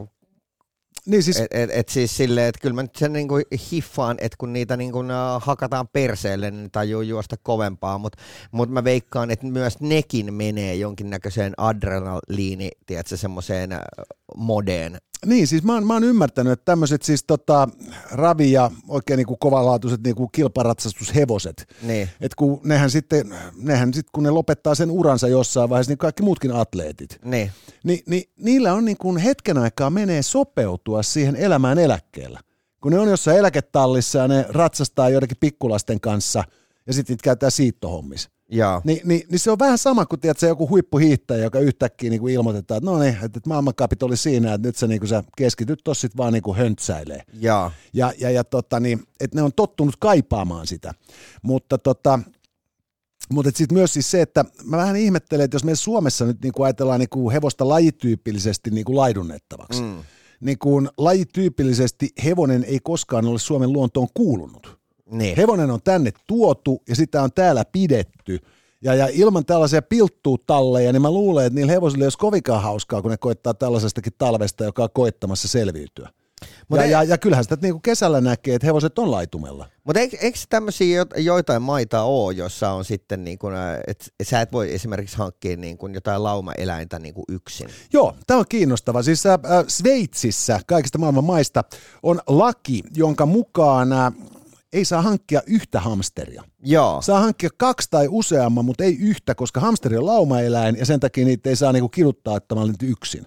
niin siis... Et, et, et siis silleen, että kyllä mä nyt sen niinku hiffaan, että kun niitä niinku hakataan perseelle, niin tajuu juosta kovempaa, mutta mut mä veikkaan, että myös nekin menee jonkinnäköiseen adrenaliini, tiedätkö, semmoiseen modeen. Niin, siis mä oon, mä oon ymmärtänyt, että tämmöiset siis tota, ravi- ja oikein niinku kovalaatuiset niinku kilparatsastushevoset, Niin. että kun nehän sitten, nehän sitten kun ne lopettaa sen uransa jossain vaiheessa, niin kaikki muutkin atleetit, Niin. niin, niin niillä on niin kuin hetken aikaa menee sopeutua siihen elämään eläkkeellä. Kun ne on jossain eläketallissa ja ne ratsastaa joidenkin pikkulasten kanssa ja sitten niitä käytetään siittohommissa. Joo. Ni, niin, niin se on vähän sama kuin tiedät, se joku huippuhiihtäjä, joka yhtäkkiä niin kuin ilmoitetaan, että no niin, että että maailmankapit oli siinä, että nyt sä, niin kuin, sä keskityt tossa sit vaan niin kuin höntsäilee. Joo. Ja, ja, ja tota, niin, että ne on tottunut kaipaamaan sitä. Mutta tota, mutta sitten myös siis se, että mä vähän ihmettelen, että jos me Suomessa nyt niin kuin ajatellaan niin kuin hevosta lajityypillisesti niin kuin laidunnettavaksi, mm. niin kuin lajityypillisesti hevonen ei koskaan ole Suomen luontoon kuulunut. Niin. Hevonen on tänne tuotu ja sitä on täällä pidetty. Ja, ja ilman tällaisia pilttuutalleja, niin mä luulen, että niillä hevosilla ei olisi kovinkaan hauskaa, kun ne koittaa tällaisestakin talvesta, joka on koittamassa selviytyä. Mut Ja, ei- ja, ja kyllähän sitä niinku kesällä näkee, että hevoset on laitumella. Mutta eikö, eikö tämmöisiä joitain maita ole, jossa on sitten, niin kuin, että sä et voi esimerkiksi hankkia niin kuin jotain laumaeläintä niin kuin yksin? Joo, tämä on kiinnostava. Siis äh, äh, Sveitsissä kaikista maailman maista on laki, jonka mukaan äh, ei saa hankkia yhtä hamsteria. Joo. Saa hankkia kaksi tai useamman, mutta ei yhtä, koska hamsteri on laumaeläin ja sen takia niitä ei saa niinku kiduttaa ottamalla niitä yksin.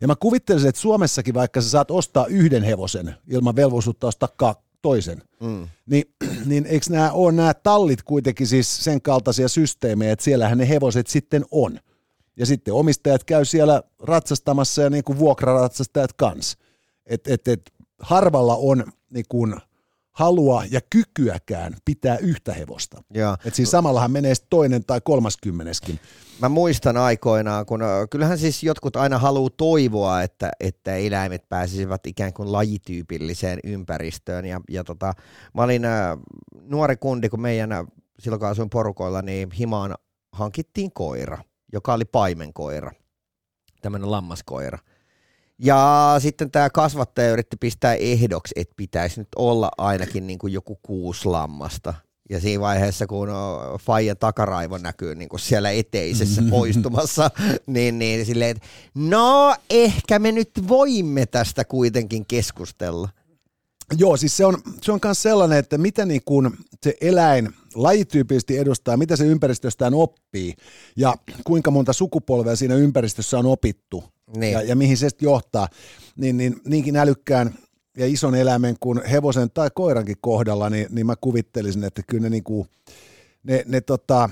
Ja mä kuvittelisin, että Suomessakin vaikka sä saat ostaa yhden hevosen ilman velvollisuutta ostaa ka- toisen, mm. niin, niin eikö nämä ole nämä tallit kuitenkin siis sen kaltaisia systeemejä, että siellähän ne hevoset sitten on. Ja sitten omistajat käy siellä ratsastamassa ja niin kuin vuokraratsastajat kanssa. Et, et, et, harvalla on niin kuin halua ja kykyäkään pitää yhtä hevosta. Joo. Et siis samallahan menee toinen tai kolmaskymmeneskin. Mä muistan aikoinaan, kun ö, kyllähän siis jotkut aina haluaa toivoa, että, että eläimet pääsisivät ikään kuin lajityypilliseen ympäristöön. Ja, ja tota, mä olin ä, nuori kundi, kun meidän, ä, silloin kun asuin porukoilla, niin himaan hankittiin koira, joka oli paimenkoira, tämmöinen lammaskoira. Ja sitten tämä kasvattaja yritti pistää ehdoksi, että pitäisi nyt olla ainakin niin kuin joku kuusi lammasta. Ja siinä vaiheessa, kun Fajan takaraivo näkyy niin kuin siellä eteisessä poistumassa, niin, niin silleen, että no ehkä me nyt voimme tästä kuitenkin keskustella. Joo, siis se on, se on myös sellainen, että mitä niin kuin se eläin lajityypillisesti edustaa, mitä se ympäristöstään oppii ja kuinka monta sukupolvea siinä ympäristössä on opittu Niin. ja, ja mihin se sitten johtaa, niin, niin niinkin älykkään ja ison eläimen kuin hevosen tai koirankin kohdalla, niin, niin mä kuvittelisin, että kyllä ne, niin kuin, ne, ne tota,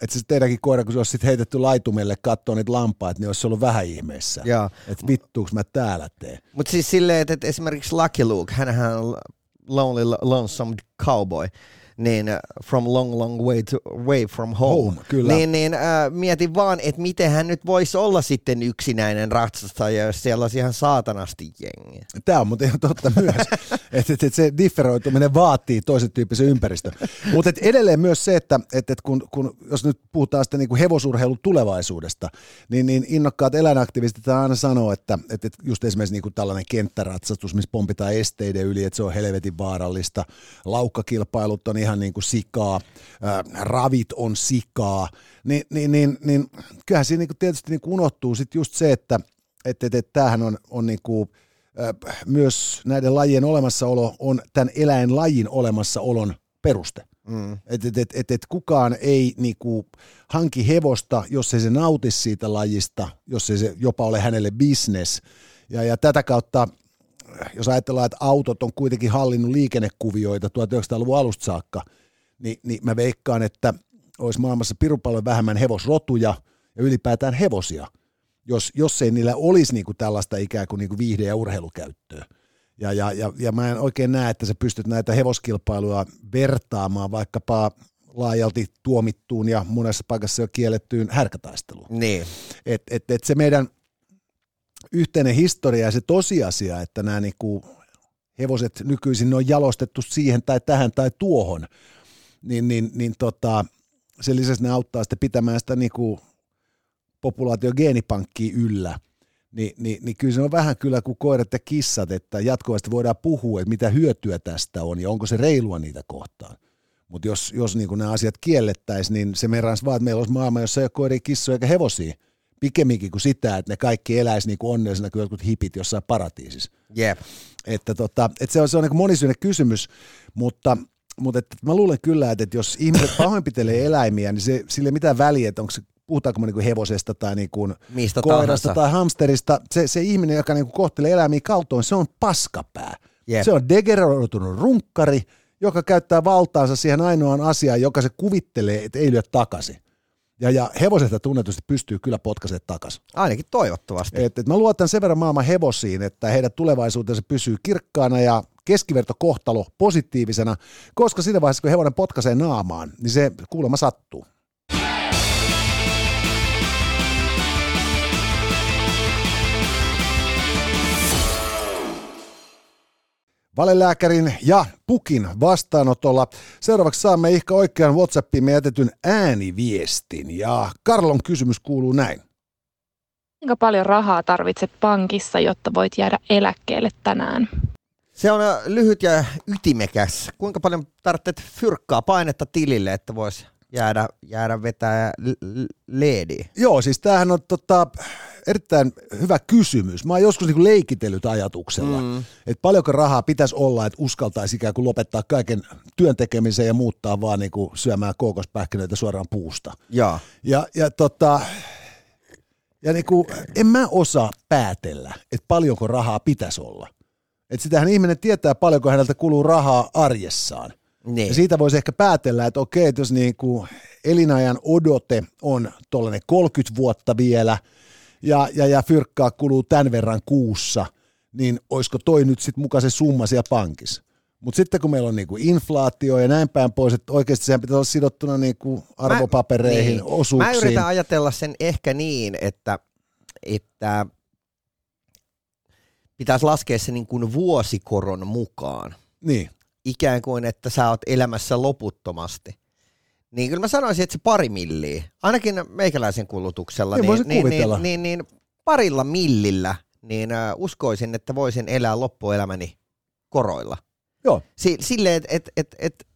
että se teidänkin koira, kun se olisi sit heitetty laitumelle katsoa niitä lampaita, niin olisi ollut vähän ihmeessä. Että vittuuks mä täällä teen. Mutta siis silleen, että, että esimerkiksi Lucky Luke, hänhän on Lonely Lonesome Cowboy, niin äh, from long long way, to, way from home. Home, kyllä. Niin, niin äh, mietin vaan, että miten hän nyt voisi olla sitten yksinäinen ratsastaja, jos siellä olisi ihan saatanasti jengiä. Tämä on muuten ihan totta myös, että et, et se differoituminen vaatii toisen tyyppisen ympäristön. Mutta edelleen myös se, että et, et kun, kun, jos nyt puhutaan sitten niinku hevosurheilun tulevaisuudesta, niin, niin innokkaat eläinaktivistit aina sanoo, että et, et just esimerkiksi niinku tällainen kenttäratsastus, missä pompitaan esteiden yli, että se on helvetin vaarallista. Laukkakilpailut on ihan niin kuin sikaa, ravit on sikaa, niin, niin, niin, niin kyllähän siinä niinku tietysti niinku unohtuu sit just se, että et, et, et tämähän on, on niinku, ö, myös näiden lajien olemassaolo on tämän eläinlajin olemassaolon peruste. Mm. Et, et, et, et, et kukaan ei niinku hanki hevosta, jos ei se nauti siitä lajista, jos ei se jopa ole hänelle business. Ja, ja tätä kautta, jos ajatellaan, että autot on kuitenkin hallinnut liikennekuvioita 1900-luvun alusta saakka, niin, niin mä veikkaan, että olisi maailmassa pirun paljon vähemmän hevosrotuja ja ylipäätään hevosia, jos, jos ei niillä olisi niinku tällaista ikään kuin niinku viihde- ja urheilukäyttöä. Ja, ja, ja, ja mä en oikein näe, että sä pystyt näitä hevoskilpailuja vertaamaan vaikkapa laajalti tuomittuun ja monessa paikassa jo kiellettyyn härkätaisteluun. Niin. Et, et, et se meidän yhteinen historia ja se tosiasia, että nämä niinku hevoset nykyisin ne on jalostettu siihen tai tähän tai tuohon, niin, niin, niin tota, sen lisäksi ne auttaa sitten pitämään sitä niinku populaatiogeenipankkia yllä. Ni, niin, niin kyllä se on vähän kyllä kuin koirat ja kissat, että jatkuvasti voidaan puhua, että mitä hyötyä tästä on ja onko se reilua niitä kohtaan. Mutta jos, jos niin nämä asiat kiellettäisiin, niin se merans vaan, että meillä olisi maailma, jossa ei ole koiria, kissoja eikä hevosia. Pikemminkin kuin sitä, että ne kaikki eläisi niin kuin onnellisena kuin jotkut hipit jossain paratiisissa. Jep. Että, tota, että se on, se on niin monisyinen kysymys, mutta, mutta että mä luulen kyllä, että, että jos ihmiset pahoinpitelee eläimiä, niin se, sille ei mitään väliä, että onko se puhutaanko me niin kuin hevosesta tai niin kuin Mistä koirasta tahansa. tai hamsterista, se, se ihminen, joka niin kuin kohtelee eläimiä kaltoin, se on paskapää. Jep. Se on degeneroitunut runkkari, joka käyttää valtaansa siihen ainoaan asiaan, joka se kuvittelee, että ei lyö takaisin. Ja, ja hevosesta tunnetusti pystyy kyllä potkasemaan takaisin. Ainakin toivottavasti. Et, et mä luotan sen verran maailman hevosiin, että heidän tulevaisuutensa pysyy kirkkaana ja keskivertokohtalo positiivisena, koska siinä vaiheessa, kun hevonen potkaisee naamaan, niin se kuulemma sattuu. Valelääkärin ja Pukin vastaanotolla. Seuraavaksi saamme ehkä oikean WhatsAppiin jätetyn ääniviestin. Ja Karlon kysymys kuuluu näin. Kuinka paljon rahaa tarvitset pankissa, jotta voit jäädä eläkkeelle tänään? Se on lyhyt ja ytimekäs. Kuinka paljon tarvitset fyrkkaa painetta tilille, että voisi jäädä, jäädä vetää l- l- leediä? Joo, siis tämähän on tota, erittäin hyvä kysymys. Mä oon joskus niinku leikitellyt ajatuksella, mm. että paljonko rahaa pitäisi olla, että uskaltaisi ikään kuin lopettaa kaiken työn tekemisen ja muuttaa vaan niinku syömään kookospähkinöitä suoraan puusta. Joo. Ja, ja, tota, ja niinku, en mä osaa päätellä, että paljonko rahaa pitäisi olla. Et sitähän ihminen tietää paljonko häneltä kuluu rahaa arjessaan. Niin. Ja siitä voisi ehkä päätellä, että okei, että jos niinku elinajan odote on tuollainen 30 vuotta vielä ja, ja, ja fyrkkaa kuluu tämän verran kuussa, niin olisiko toi nyt sitten mukaan se summa siellä pankissa? Mutta sitten kun meillä on niinku inflaatio ja näin päin pois, että oikeasti sehän pitäisi olla sidottuna niinku arvopapereihin, niin. osuuksiin. Mä yritän ajatella sen ehkä niin, että, että pitäisi laskea se niin kuin vuosikoron mukaan. Niin, Ikään kuin, että sä oot elämässä loputtomasti. Niin kyllä mä sanoisin, että se pari milliä, ainakin meikäläisen kulutuksella, Niin, niin, niin, kuvitella. niin, niin, niin parilla millillä, niin äh, uskoisin, että voisin elää loppuelämäni koroilla. joo. Si- silleen, että et, et, et,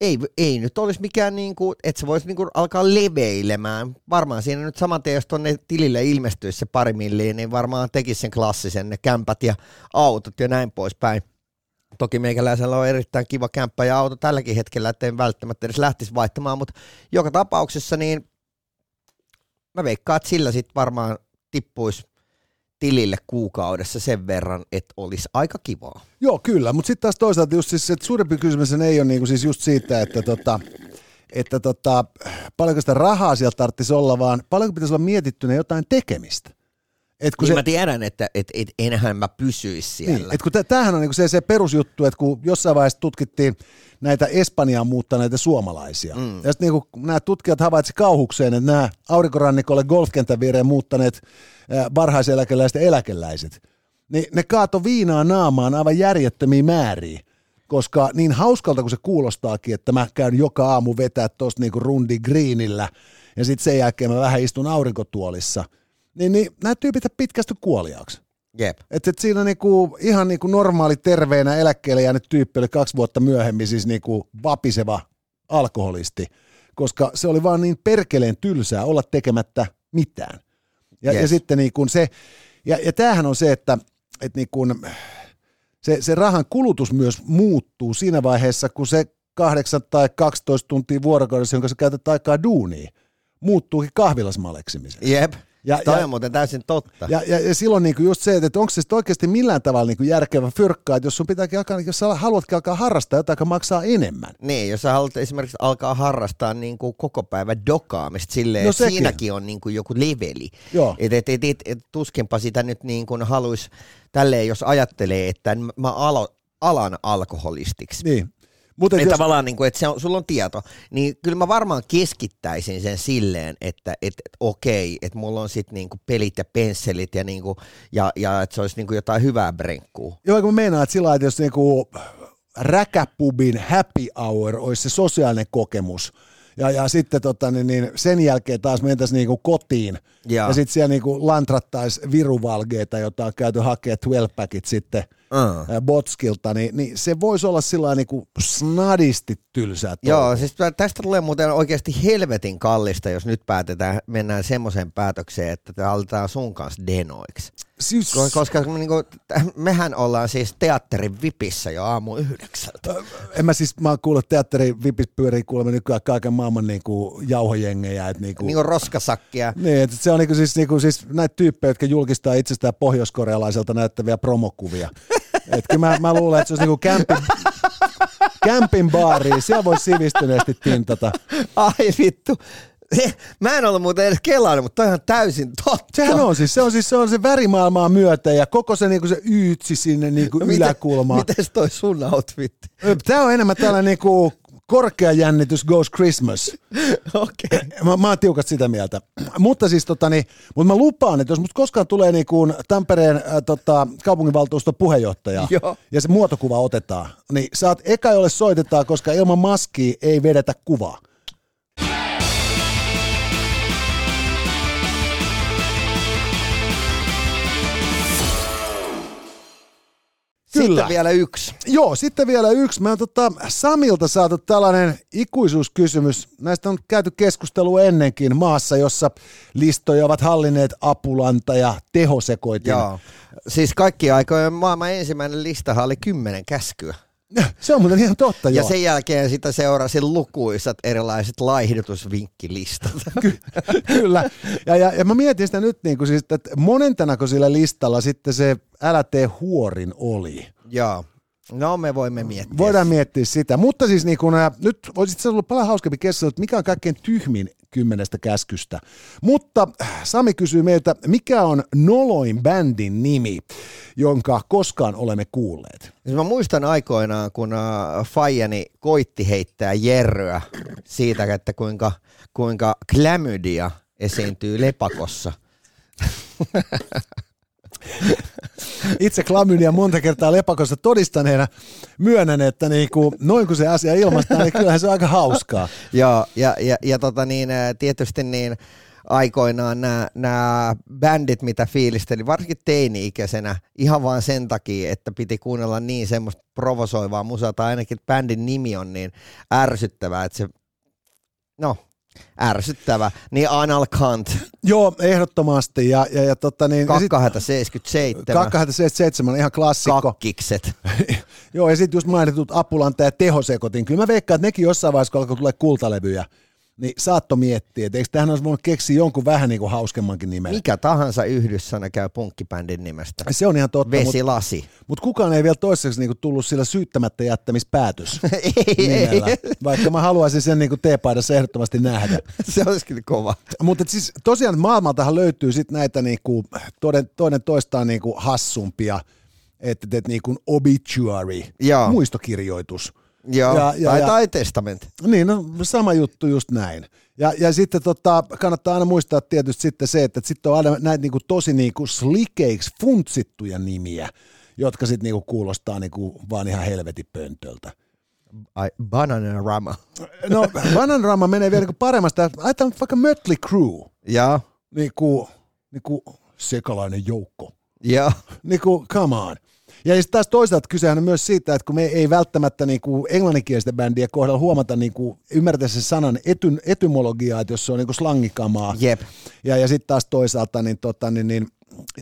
ei, ei nyt olisi mikään, niin kuin, että se voisi niin kuin alkaa leveilemään. Varmaan siinä nyt saman tien, jos tuonne tilille ilmestyisi se pari milliä, niin varmaan tekisi sen klassisen, ne kämpät ja autot ja näin poispäin. Toki meikäläisellä on erittäin kiva kämppä ja auto tälläkin hetkellä, että en välttämättä edes lähtisi vaihtamaan, mutta joka tapauksessa niin mä veikkaan, että sillä sitten varmaan tippuisi tilille kuukaudessa sen verran, että olisi aika kivaa. Joo, kyllä, mutta sitten taas toisaalta just siis, että suurempi kysymys ei ole niinku siis just siitä, että, tota, että tota, paljonko sitä rahaa sieltä tarvitsisi olla, vaan paljonko pitäisi olla mietittynä jotain tekemistä. Et kun Niin se, mä tiedän, että et, et enhän mä pysyisi siellä. niin, et kun tä- tämähän on niinku se, se perusjuttu, että kun jossain vaiheessa tutkittiin näitä Espanjaan muuttaneita suomalaisia, mm. ja sitten niinku nämä tutkijat havaitsi kauhukseen, että nämä aurinkorannikolle golfkentän viereen muuttaneet varhaiseläkeläiset ja eläkeläiset, niin ne kaato viinaa naamaan aivan järjettömiä määriä, koska niin hauskalta kuin se kuulostaakin, että mä käyn joka aamu vetää tuosta niinku rundi greenillä, ja sitten sen jälkeen mä vähän istun aurinkotuolissa, niin, niin nämä tyypit pitkästy kuoliaaksi. Jep. Että et siinä niinku, ihan niinku normaali terveenä eläkkeelle jäänyt tyyppi oli kaksi vuotta myöhemmin siis niinku vapiseva alkoholisti, koska se oli vaan niin perkeleen tylsää olla tekemättä mitään. Ja, Yes. ja sitten niinku se, ja, ja tämähän on se, että et niinku, se, se rahan kulutus myös muuttuu siinä vaiheessa, kun se 8 tai 12 tuntia vuorokaudessa, jonka sä käytät aikaa duuniin, muuttuukin kahvilasmaleksimiseen. Jep. Ja- Ja, Toi ja- on muuten täysin totta. Ja, ja, ja silloin niinku just se, että onko se oikeasti millään tavalla niinku järkevä fyrkkaa, että jos sun pitääkin alkaa, jos sä haluatkin alkaa harrastaa jotain, joka maksaa enemmän. Niin, jos sä haluat esimerkiksi alkaa harrastaa niin kuin koko päivä dokaamista silleen, No että siinäkin on niin kuin joku leveli. Joo. Et, et, et, et, et, tuskinpa sitä nyt niin kuin haluaisi tälleen, jos ajattelee, että mä alo, alan alkoholistiksi. Niin. Mutta Että jos, tavallaan, niin kuin, että se on, sulla on tieto, niin kyllä mä varmaan keskittäisin sen silleen, että et, et, okei, että mulla on sitten niinku pelit ja pensselit ja, niinku, ja, ja että se olisi niinku jotain hyvää brenkkuu. joo, kun että sillä että jos niinku räkäpubin happy hour olisi se sosiaalinen kokemus, ja, ja sitten tota, niin, niin sen jälkeen taas mentäisiin niinku kotiin, ja, Ja. sitten siellä niinku lantrattaisiin viruvalgeita, jota on käyty hakea 12 packit sitten Ää, Botskilta, niin, niin se voisi olla sillä niin kuin snadisti tylsää. Joo, touhua. siis tästä tulee muuten oikeasti helvetin kallista, jos nyt päätetään, mennään semmoiseen päätökseen, että te aletaan sun kanssa denoiksi. Siis, Ko- Koska niinku, t- mehän ollaan siis teatterin vipissä jo aamu yhdeksältä. en mä siis, mä oon kuullut teatterin vipis pyörii kuulemma nykyään kaiken maailman niin kuin jauhojengejä. Että niin kuin, Niinku roskasakkia. Niin, että se on niinku siis, niinku siis näitä tyyppejä, jotka julkistaa itsestään pohjoiskorealaiselta näyttäviä promokuvia. Et kyllä mä, mä luulen, että se olisi niinku kämpin, kämpin baari, siellä voi sivistyneesti tintata. Ai vittu. Mä en ollut muuten edes kelannut, mutta toi on täysin totta. Sehän on siis, se on siis se, on se värimaailmaa myöten ja koko se, niinku se yytsi sinne niinku No miten- yläkulmaan. Mites toi sun outfit? Tämä on enemmän tällainen niinku korkea jännitys goes Christmas. Okei. Mä, mä oon tiukat sitä mieltä. Mutta siis tota, niin, mutta mä lupaan, että jos musta koskaan tulee niin kuin Tampereen äh, tota, kaupunginvaltuuston puheenjohtaja Joo. ja se muotokuva otetaan, niin saat eka, jolle soitetaan, koska ilman maskia ei vedetä kuvaa. Kyllä. Sitten vielä yksi. Joo, sitten vielä yksi. Me on tota, Samilta saatu tällainen ikuisuuskysymys. Näistä on käyty keskustelua ennenkin maassa, jossa listoja ovat hallinneet apulanta ja tehosekoitin. Joo. Siis kaikki aikojen maailman ensimmäinen listahan oli kymmenen käskyä. Se on muuten ihan totta, Ja joo. sen jälkeen sitä seurasi lukuisat erilaiset laihdutusvinkkilistat. Kyllä. Ja, ja, ja mä mietin sitä nyt, niin kuin siis, että monentanako sillä listalla sitten se älä tee huorin oli. Joo. No me voimme miettiä. Voidaan miettiä sitä. Mutta siis niin kun, ä, nyt olisi ollut paljon hauskempi keskustelu, että mikä on kaikkein tyhmin kymmenestä käskystä. Mutta äh, Sami kysyy meiltä, mikä on noloin bändin nimi, jonka koskaan olemme kuulleet? Siis mä muistan aikoinaan, kun Fajani koitti heittää jerryä siitä, että kuinka, kuinka klamydia esiintyy lepakossa. Itse klamydia monta kertaa lepakossa todistaneena myönnän, että niin kuin, noin kun se asia ilmaistaan, niin kyllähän se on aika hauskaa. Joo, ja, ja, ja tota niin, tietysti niin aikoinaan nämä bändit, mitä fiilisteli, varsinkin teini-ikäisenä, ihan vaan sen takia, että piti kuunnella niin semmoista provosoivaa musaa, tai ainakin bändin nimi on niin ärsyttävää, että se, no, ärsyttävä, niin Anal Kant, Joo, ehdottomasti. Ja, ja, ja tota niin, ja sit- 277, 277 ihan klassikko. kakkikset. Joo, ja sitten just mainitut Apulanta ja tehosekotin. Kyllä mä veikkaan, että nekin jossain vaiheessa, kun alkoi tulla kultalevyjä, niin saatto miettiä, että eikö tähän olisi voinut keksiä jonkun vähän niin kuin hauskemmankin nimen. Mikä tahansa yhdyssana käy punkkibändin nimestä. Se on ihan totta, mutta Vesilasi. mut kukaan ei vielä toistaiseksi niinku tullut sillä syyttämättä jättämispäätös ei, nimellä, ei, vaikka mä haluaisin sen niinku teepaidassa ehdottomasti nähdä. se olisikin kova. Mutta siis tosiaan maailmaltahan löytyy sitten näitä niinku, toinen, toinen toistaan niinku hassumpia, että et niinku obituary, Joo. muistokirjoitus. Joo, Ja- ja- tai, ja- tai testament. Niin, no, sama juttu just näin. Ja, ja sitten tota, kannattaa aina muistaa tietysti sitten se, että sitten on aina näitä niinku tosi niinku slikeiksi funtsittuja nimiä, jotka sitten niinku kuulostaa niinku vaan ihan helvetin pöntöltä. Ai, banana rama. No, Bananrama menee vielä niinku paremmasta. Ajatellaan vaikka Mötley Crue, Joo, niinku, niinku sekalainen joukko. joo. Niinku, come on. Ja sitten taas toisaalta kysehän on myös siitä, että kun me ei välttämättä niinku englanninkielisten bändien kohdalla huomata niinku, ymmärtää sen sanan etyn, etymologiaa, että jos se on niinku slangikamaa. Jep. Ja, ja sitten taas toisaalta, niin, tota, niin, niin,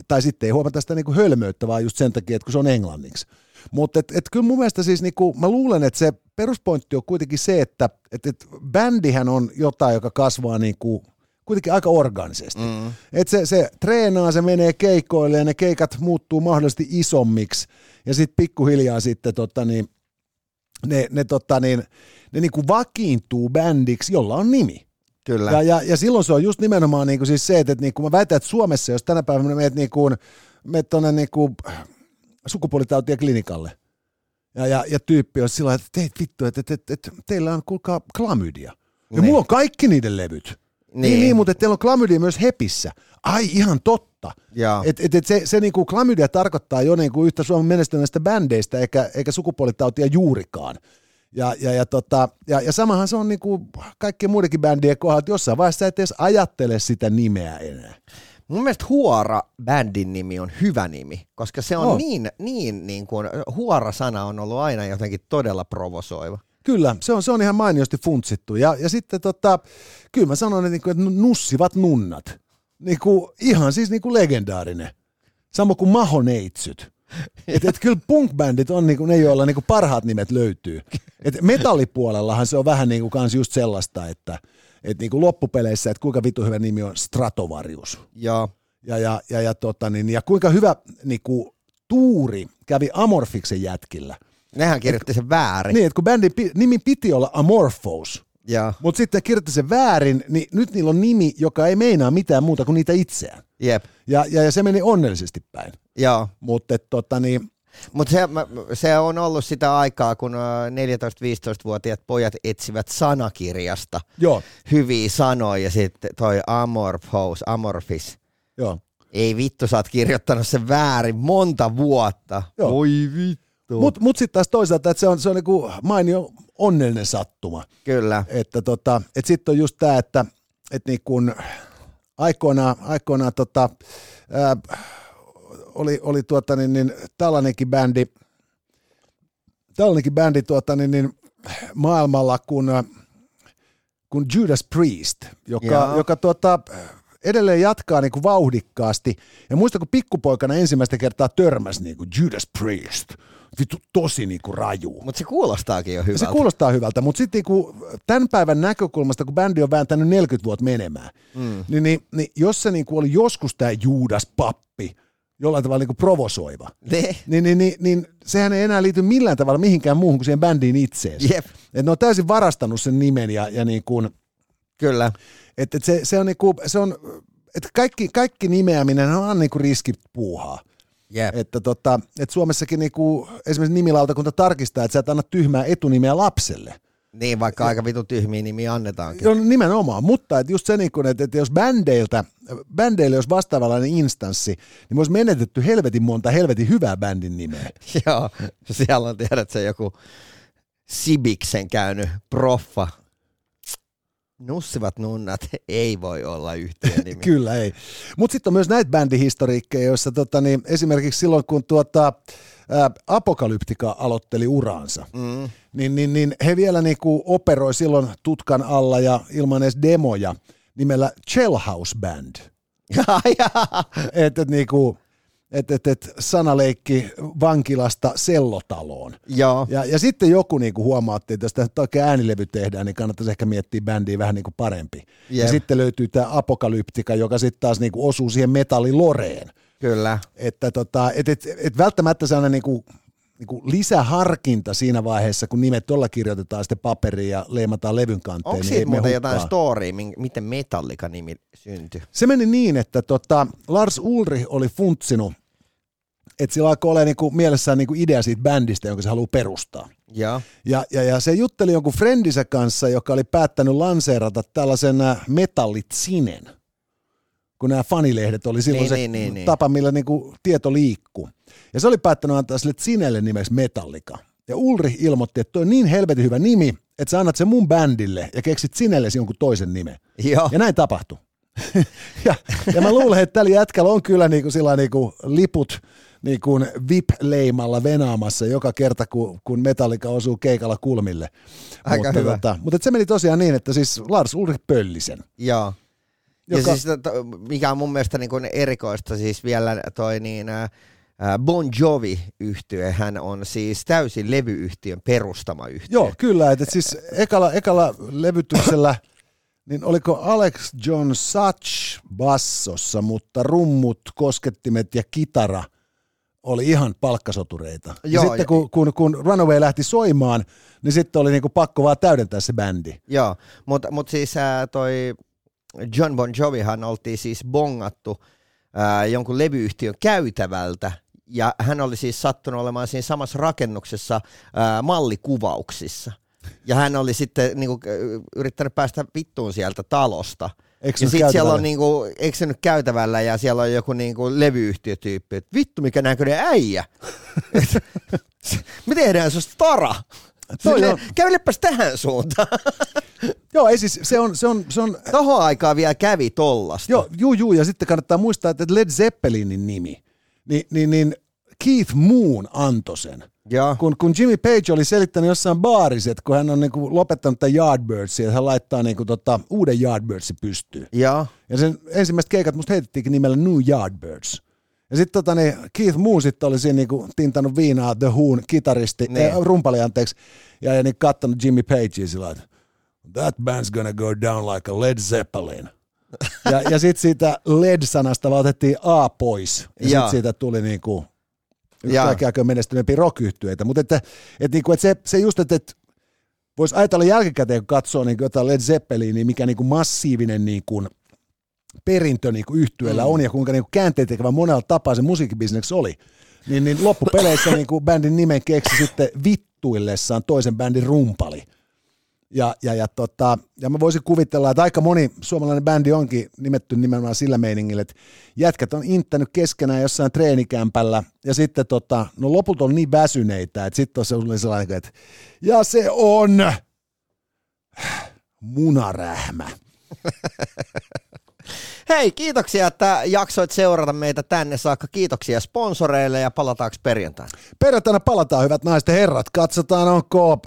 tai sitten ei huomata sitä niinku hölmöyttä, vaan just sen takia, että kun se on englanniksi. Mutta et, et kyllä mun mielestä siis, niinku, mä luulen, että se peruspointti on kuitenkin se, että et, et bändihän on jotain, joka kasvaa niinku, kuitenkin aika organisesti. Mm. Et se, se treenaa, se menee keikoille ja ne keikat muuttuu mahdollisesti isommiksi ja sitten pikkuhiljaa sitten tota niin, ne, ne, tota niin, ne niinku vakiintuu bändiksi, jolla on nimi. Kyllä. Ja, ja, ja silloin se on just nimenomaan niinku siis se, että, että niinku mä väitän, että Suomessa, jos tänä päivänä menet, niinku, menet tuonne niinku sukupuolitautien klinikalle, ja, ja, ja tyyppi on sillä että teit vittu, että, että, että, että teillä on kuulkaa klamydia. Ja Niin. mulla on kaikki niiden levyt. Niin, niin, niin mutta että teillä on klamydia myös hepissä. Ai ihan totta. Et, et, et se, se niinku klamydia tarkoittaa jo niinku yhtä Suomen menestyneistä bändeistä eikä, eikä sukupuolitautia juurikaan. Ja, ja, ja, tota, ja, ja samahan se on niinku kaikkien muidenkin bändien kohdalla, että jossain vaiheessa et edes ajattele sitä nimeä enää. Mun mielestä Huora bändin nimi on hyvä nimi, koska se on On. niin, niin, niin kuin, Huora-sana on ollut aina jotenkin todella provosoiva. Kyllä, se on, se on ihan mainiosti funtsittu. Ja, ja sitten tota, kyllä mä sanon, että, niinku, että nussivat nunnat. Niinku, ihan siis niinku legendaarinen. Sama kuin Mahoneitsyt. Et, et kyllä punk-bändit on niinku ne, joilla niinku parhaat nimet löytyy. Et metallipuolellahan se on vähän niinku kans just sellaista, että et niinku loppupeleissä, että kuinka vitu hyvä nimi on Stratovarius. Joo. Ja, ja, ja, ja, tota, niin, ja kuinka hyvä niinku, tuuri kävi Amorfiksen jätkillä. Nehän kirjoitti sen väärin. Niin, että kun bändin nimi piti olla Amorphous, mutta sitten kirjoitti sen väärin, niin nyt niillä on nimi, joka ei meinaa mitään muuta kuin niitä itseään. Jep. Ja, ja, ja se meni onnellisesti päin. Joo. Mutta tota niin, Mutta se, se on ollut sitä aikaa, kun ö, 14-15-vuotiaat pojat etsivät sanakirjasta joo, hyviä sanoja ja sitten toi amorphous, amorphis. joo. Ei vittu, sä oot kirjoittanut sen väärin monta vuotta. Joo. Voi vittu. Mutta mut sitten taas toisaalta, että se on, se on niinku mainio onnellinen sattuma. Kyllä. Että tota, et sitten on just tämä, että et niin kun aikoinaan, aikoinaan tota, ää, oli, oli tuota niin, niin, tällainenkin bändi, tällainenkin bändi tuota niin, niin, maailmalla kuin, kuin Judas Priest, joka, Joo. joka tuota, edelleen jatkaa niin kuin vauhdikkaasti. Ja muista, kun pikkupoikana ensimmäistä kertaa törmäsi niin kuin Judas Priest, vittu tosi niin kuin raju. Mutta se kuulostaakin jo Se hyvältä. kuulostaa hyvältä, mutta sitten niinku tämän päivän näkökulmasta, kun bändi on vääntänyt 40 vuotta menemään, mm. niin, niin, niin jos se niinku oli joskus tämä Juudas pappi, jollain tavalla niinku provosoiva, Ne. niin, niin, niin, niin sehän ei enää liity millään tavalla mihinkään muuhun kuin siihen bändiin itseensä. Jep. Et ne on täysin varastanut sen nimen ja, ja niin kuin, Kyllä. et, et se, se on niinku, se on, että kaikki, kaikki nimeäminen on niinku riskipuuhaa. Jep. Että tota, et Suomessakin niinku, esimerkiksi nimilautakunta tarkistaa, että sä et anna tyhmää etunimeä lapselle. Niin, vaikka aika vitun tyhmiä nimiä annetaankin. Joo, nimenomaan, mutta et just se, niin kun, että, että jos bändeiltä, bändeille olisi vastaavanlainen instanssi, niin me olisi menetetty helvetin monta helvetin hyvää bändin nimeä. Joo, siellä on tiedät se joku Sibiksen käynyt proffa. Nussivat nunnat ei voi olla yhtiön nimi. Kyllä ei. Mutta sitten on myös näitä bändihistoriikkeja, joissa tota, niin, esimerkiksi silloin, kun tuota, ää, Apokalyptika aloitteli uraansa, Mm. niin, niin, niin he vielä niinku operoi silloin tutkan alla ja ilman edes demoja nimellä House Band. Että et, niinku, et, et, et sanaleikki vankilasta sellotaloon. Joo, Ja, ja sitten joku niinku huomaatti, että jos tästä oikein äänilevy tehdään, niin kannattaisi ehkä miettiä bändiä vähän niinku parempi. Ja Jep. sitten löytyy tämä apokalyptika, joka sitten taas niinku osuu siihen metalliloreen. kyllä. Että tota, et, et, et välttämättä sellainen niinku, niinku lisäharkinta siinä vaiheessa, kun nimet tuolla kirjoitetaan sitten paperiin ja leimataan levyn kanteen. Onko niin siitä muuten jotain storya, miten Metallica-nimi syntyi? Se meni niin, että tota, Lars Ulrich oli funtsinut, että sillä alkoi olla niinku mielessään niinku idea siitä bändistä, jonka se haluaa perustaa. Joo. Ja, ja, ja se jutteli jonkun friendinsä kanssa, joka oli päättänyt lanseerata tällaisen äh, metallitsinen, kun nämä fanilehdet oli silloin Niin, se niin, niin, niin. tapa, millä niinku tieto liikkuu. Ja se oli päättänyt antaa sille Zinelle nimeksi Metallica. Ja Ulrich ilmoitti, että toi on niin helvetin hyvä nimi, että sä annat sen mun bändille ja keksit Zinellesi jonkun toisen nimen. Joo. Ja näin tapahtui. ja, ja mä luulen, että tällä jätkällä on kyllä niinku sillä niinku liput niinku VIP-leimalla venaamassa joka kerta, kun, kun Metallica osuu keikalla kulmille. Aika mutta, hyvä. Tota, mutta se meni tosiaan niin, että siis Lars Ulrich Pöllisen. Joo. Ja Joka- siis, to, mikä on mun mielestä niin kuin erikoista, siis vielä toi niin, ä, ä, Bon jovi yhtye hän on siis täysin levyyhtiön perustama yhtiö. Joo, kyllä. Että et siis ekalla, ekalla levytyksellä, niin oliko Alex John Such bassossa, mutta rummut, koskettimet ja kitara oli ihan palkkasotureita. Ja Joo, sitten ja- kun, kun, kun Runaway lähti soimaan, niin sitten oli niinku pakko vaan täydentää se bändi. Joo, mutta mut siis ää, toi John Bon Jovihan oltiin siis bongattu ää, jonkun levyyhtiön käytävältä, ja hän oli siis sattunut olemaan siinä samassa rakennuksessa ää, mallikuvauksissa. Ja hän oli sitten niinku, yrittänyt päästä vittuun sieltä talosta. Eksynyt ja sitten siellä on niinku, eksynyt käytävällä ja siellä on joku niinku levyyhtiötyyppi, että vittu mikä näköinen äijä. Me tehdään susta tara. Toi Silleen, on- Kävelepäs tähän suuntaan. Joo, ei siis, se on, se on, se on Tohon aikaan vielä kävi tollasta. Joo, juu, juu, ja sitten kannattaa muistaa, että Led Zeppelinin nimi, niin, niin, niin Keith Moon antoi sen. Joo. Kun, kun Jimmy Page oli selittänyt jossain baarissa, että kun hän on niinku lopettanut tämän Yardbirdsin, että hän laittaa niinku tota, uuden Yardbirdsin pystyyn. Joo. Ja sen ensimmäiset keikat musta heitettiinkin nimellä New Yardbirds. Ja sitten tota, niin Keith Moon sitten oli siinä niinku tintannut viinaa The Who'n kitaristi, Niin. äh, rumpali anteeksi, ja, ja niin kattonut Jimmy Pagea sillä että that band's gonna go down like a Led Zeppelin. ja, ja sitten siitä LED-sanasta vaan otettiin A pois. Ja Jaa. sitten siitä tuli niinku yksi Jaa. kaikkein aikojen menestyneempiä rock Mutta että, et niinku, et se, se just, että et voisi ajatella jälkikäteen, kun katsoo niinku jotain Led Zeppelinia, niin mikä niinku massiivinen niinku perintö niinku yhtyeellä Mm. on ja kuinka niinku käänteet tekevä monella tapaa se musiikkibisneks oli. Niin, niin loppupeleissä niinku bändin nimen keksi sitten vittuillessaan toisen bändin rumpali. Ja, ja, ja, tota, ja mä voisin kuvitella, että aika moni suomalainen bändi onkin nimetty nimenomaan sillä meiningillä, että jätkät on inttänyt keskenään jossain treenikämpällä ja sitten tota, no lopulta on niin väsyneitä, että sitten on se oli sellainen, että ja se on munarähmä. Hei, kiitoksia, että jaksoit seurata meitä tänne saakka. Kiitoksia sponsoreille ja palataanko perjantaina? Perjantaina palataan, hyvät naiset ja herrat. Katsotaan, onko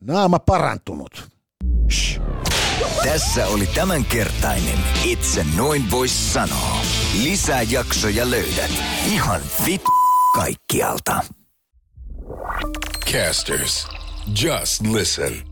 naama parantunut. Tässä oli tämänkertainen Itse noin vois sanoa. Lisää jaksoja löydät ihan vit kaikkialta. Casters. Just listen.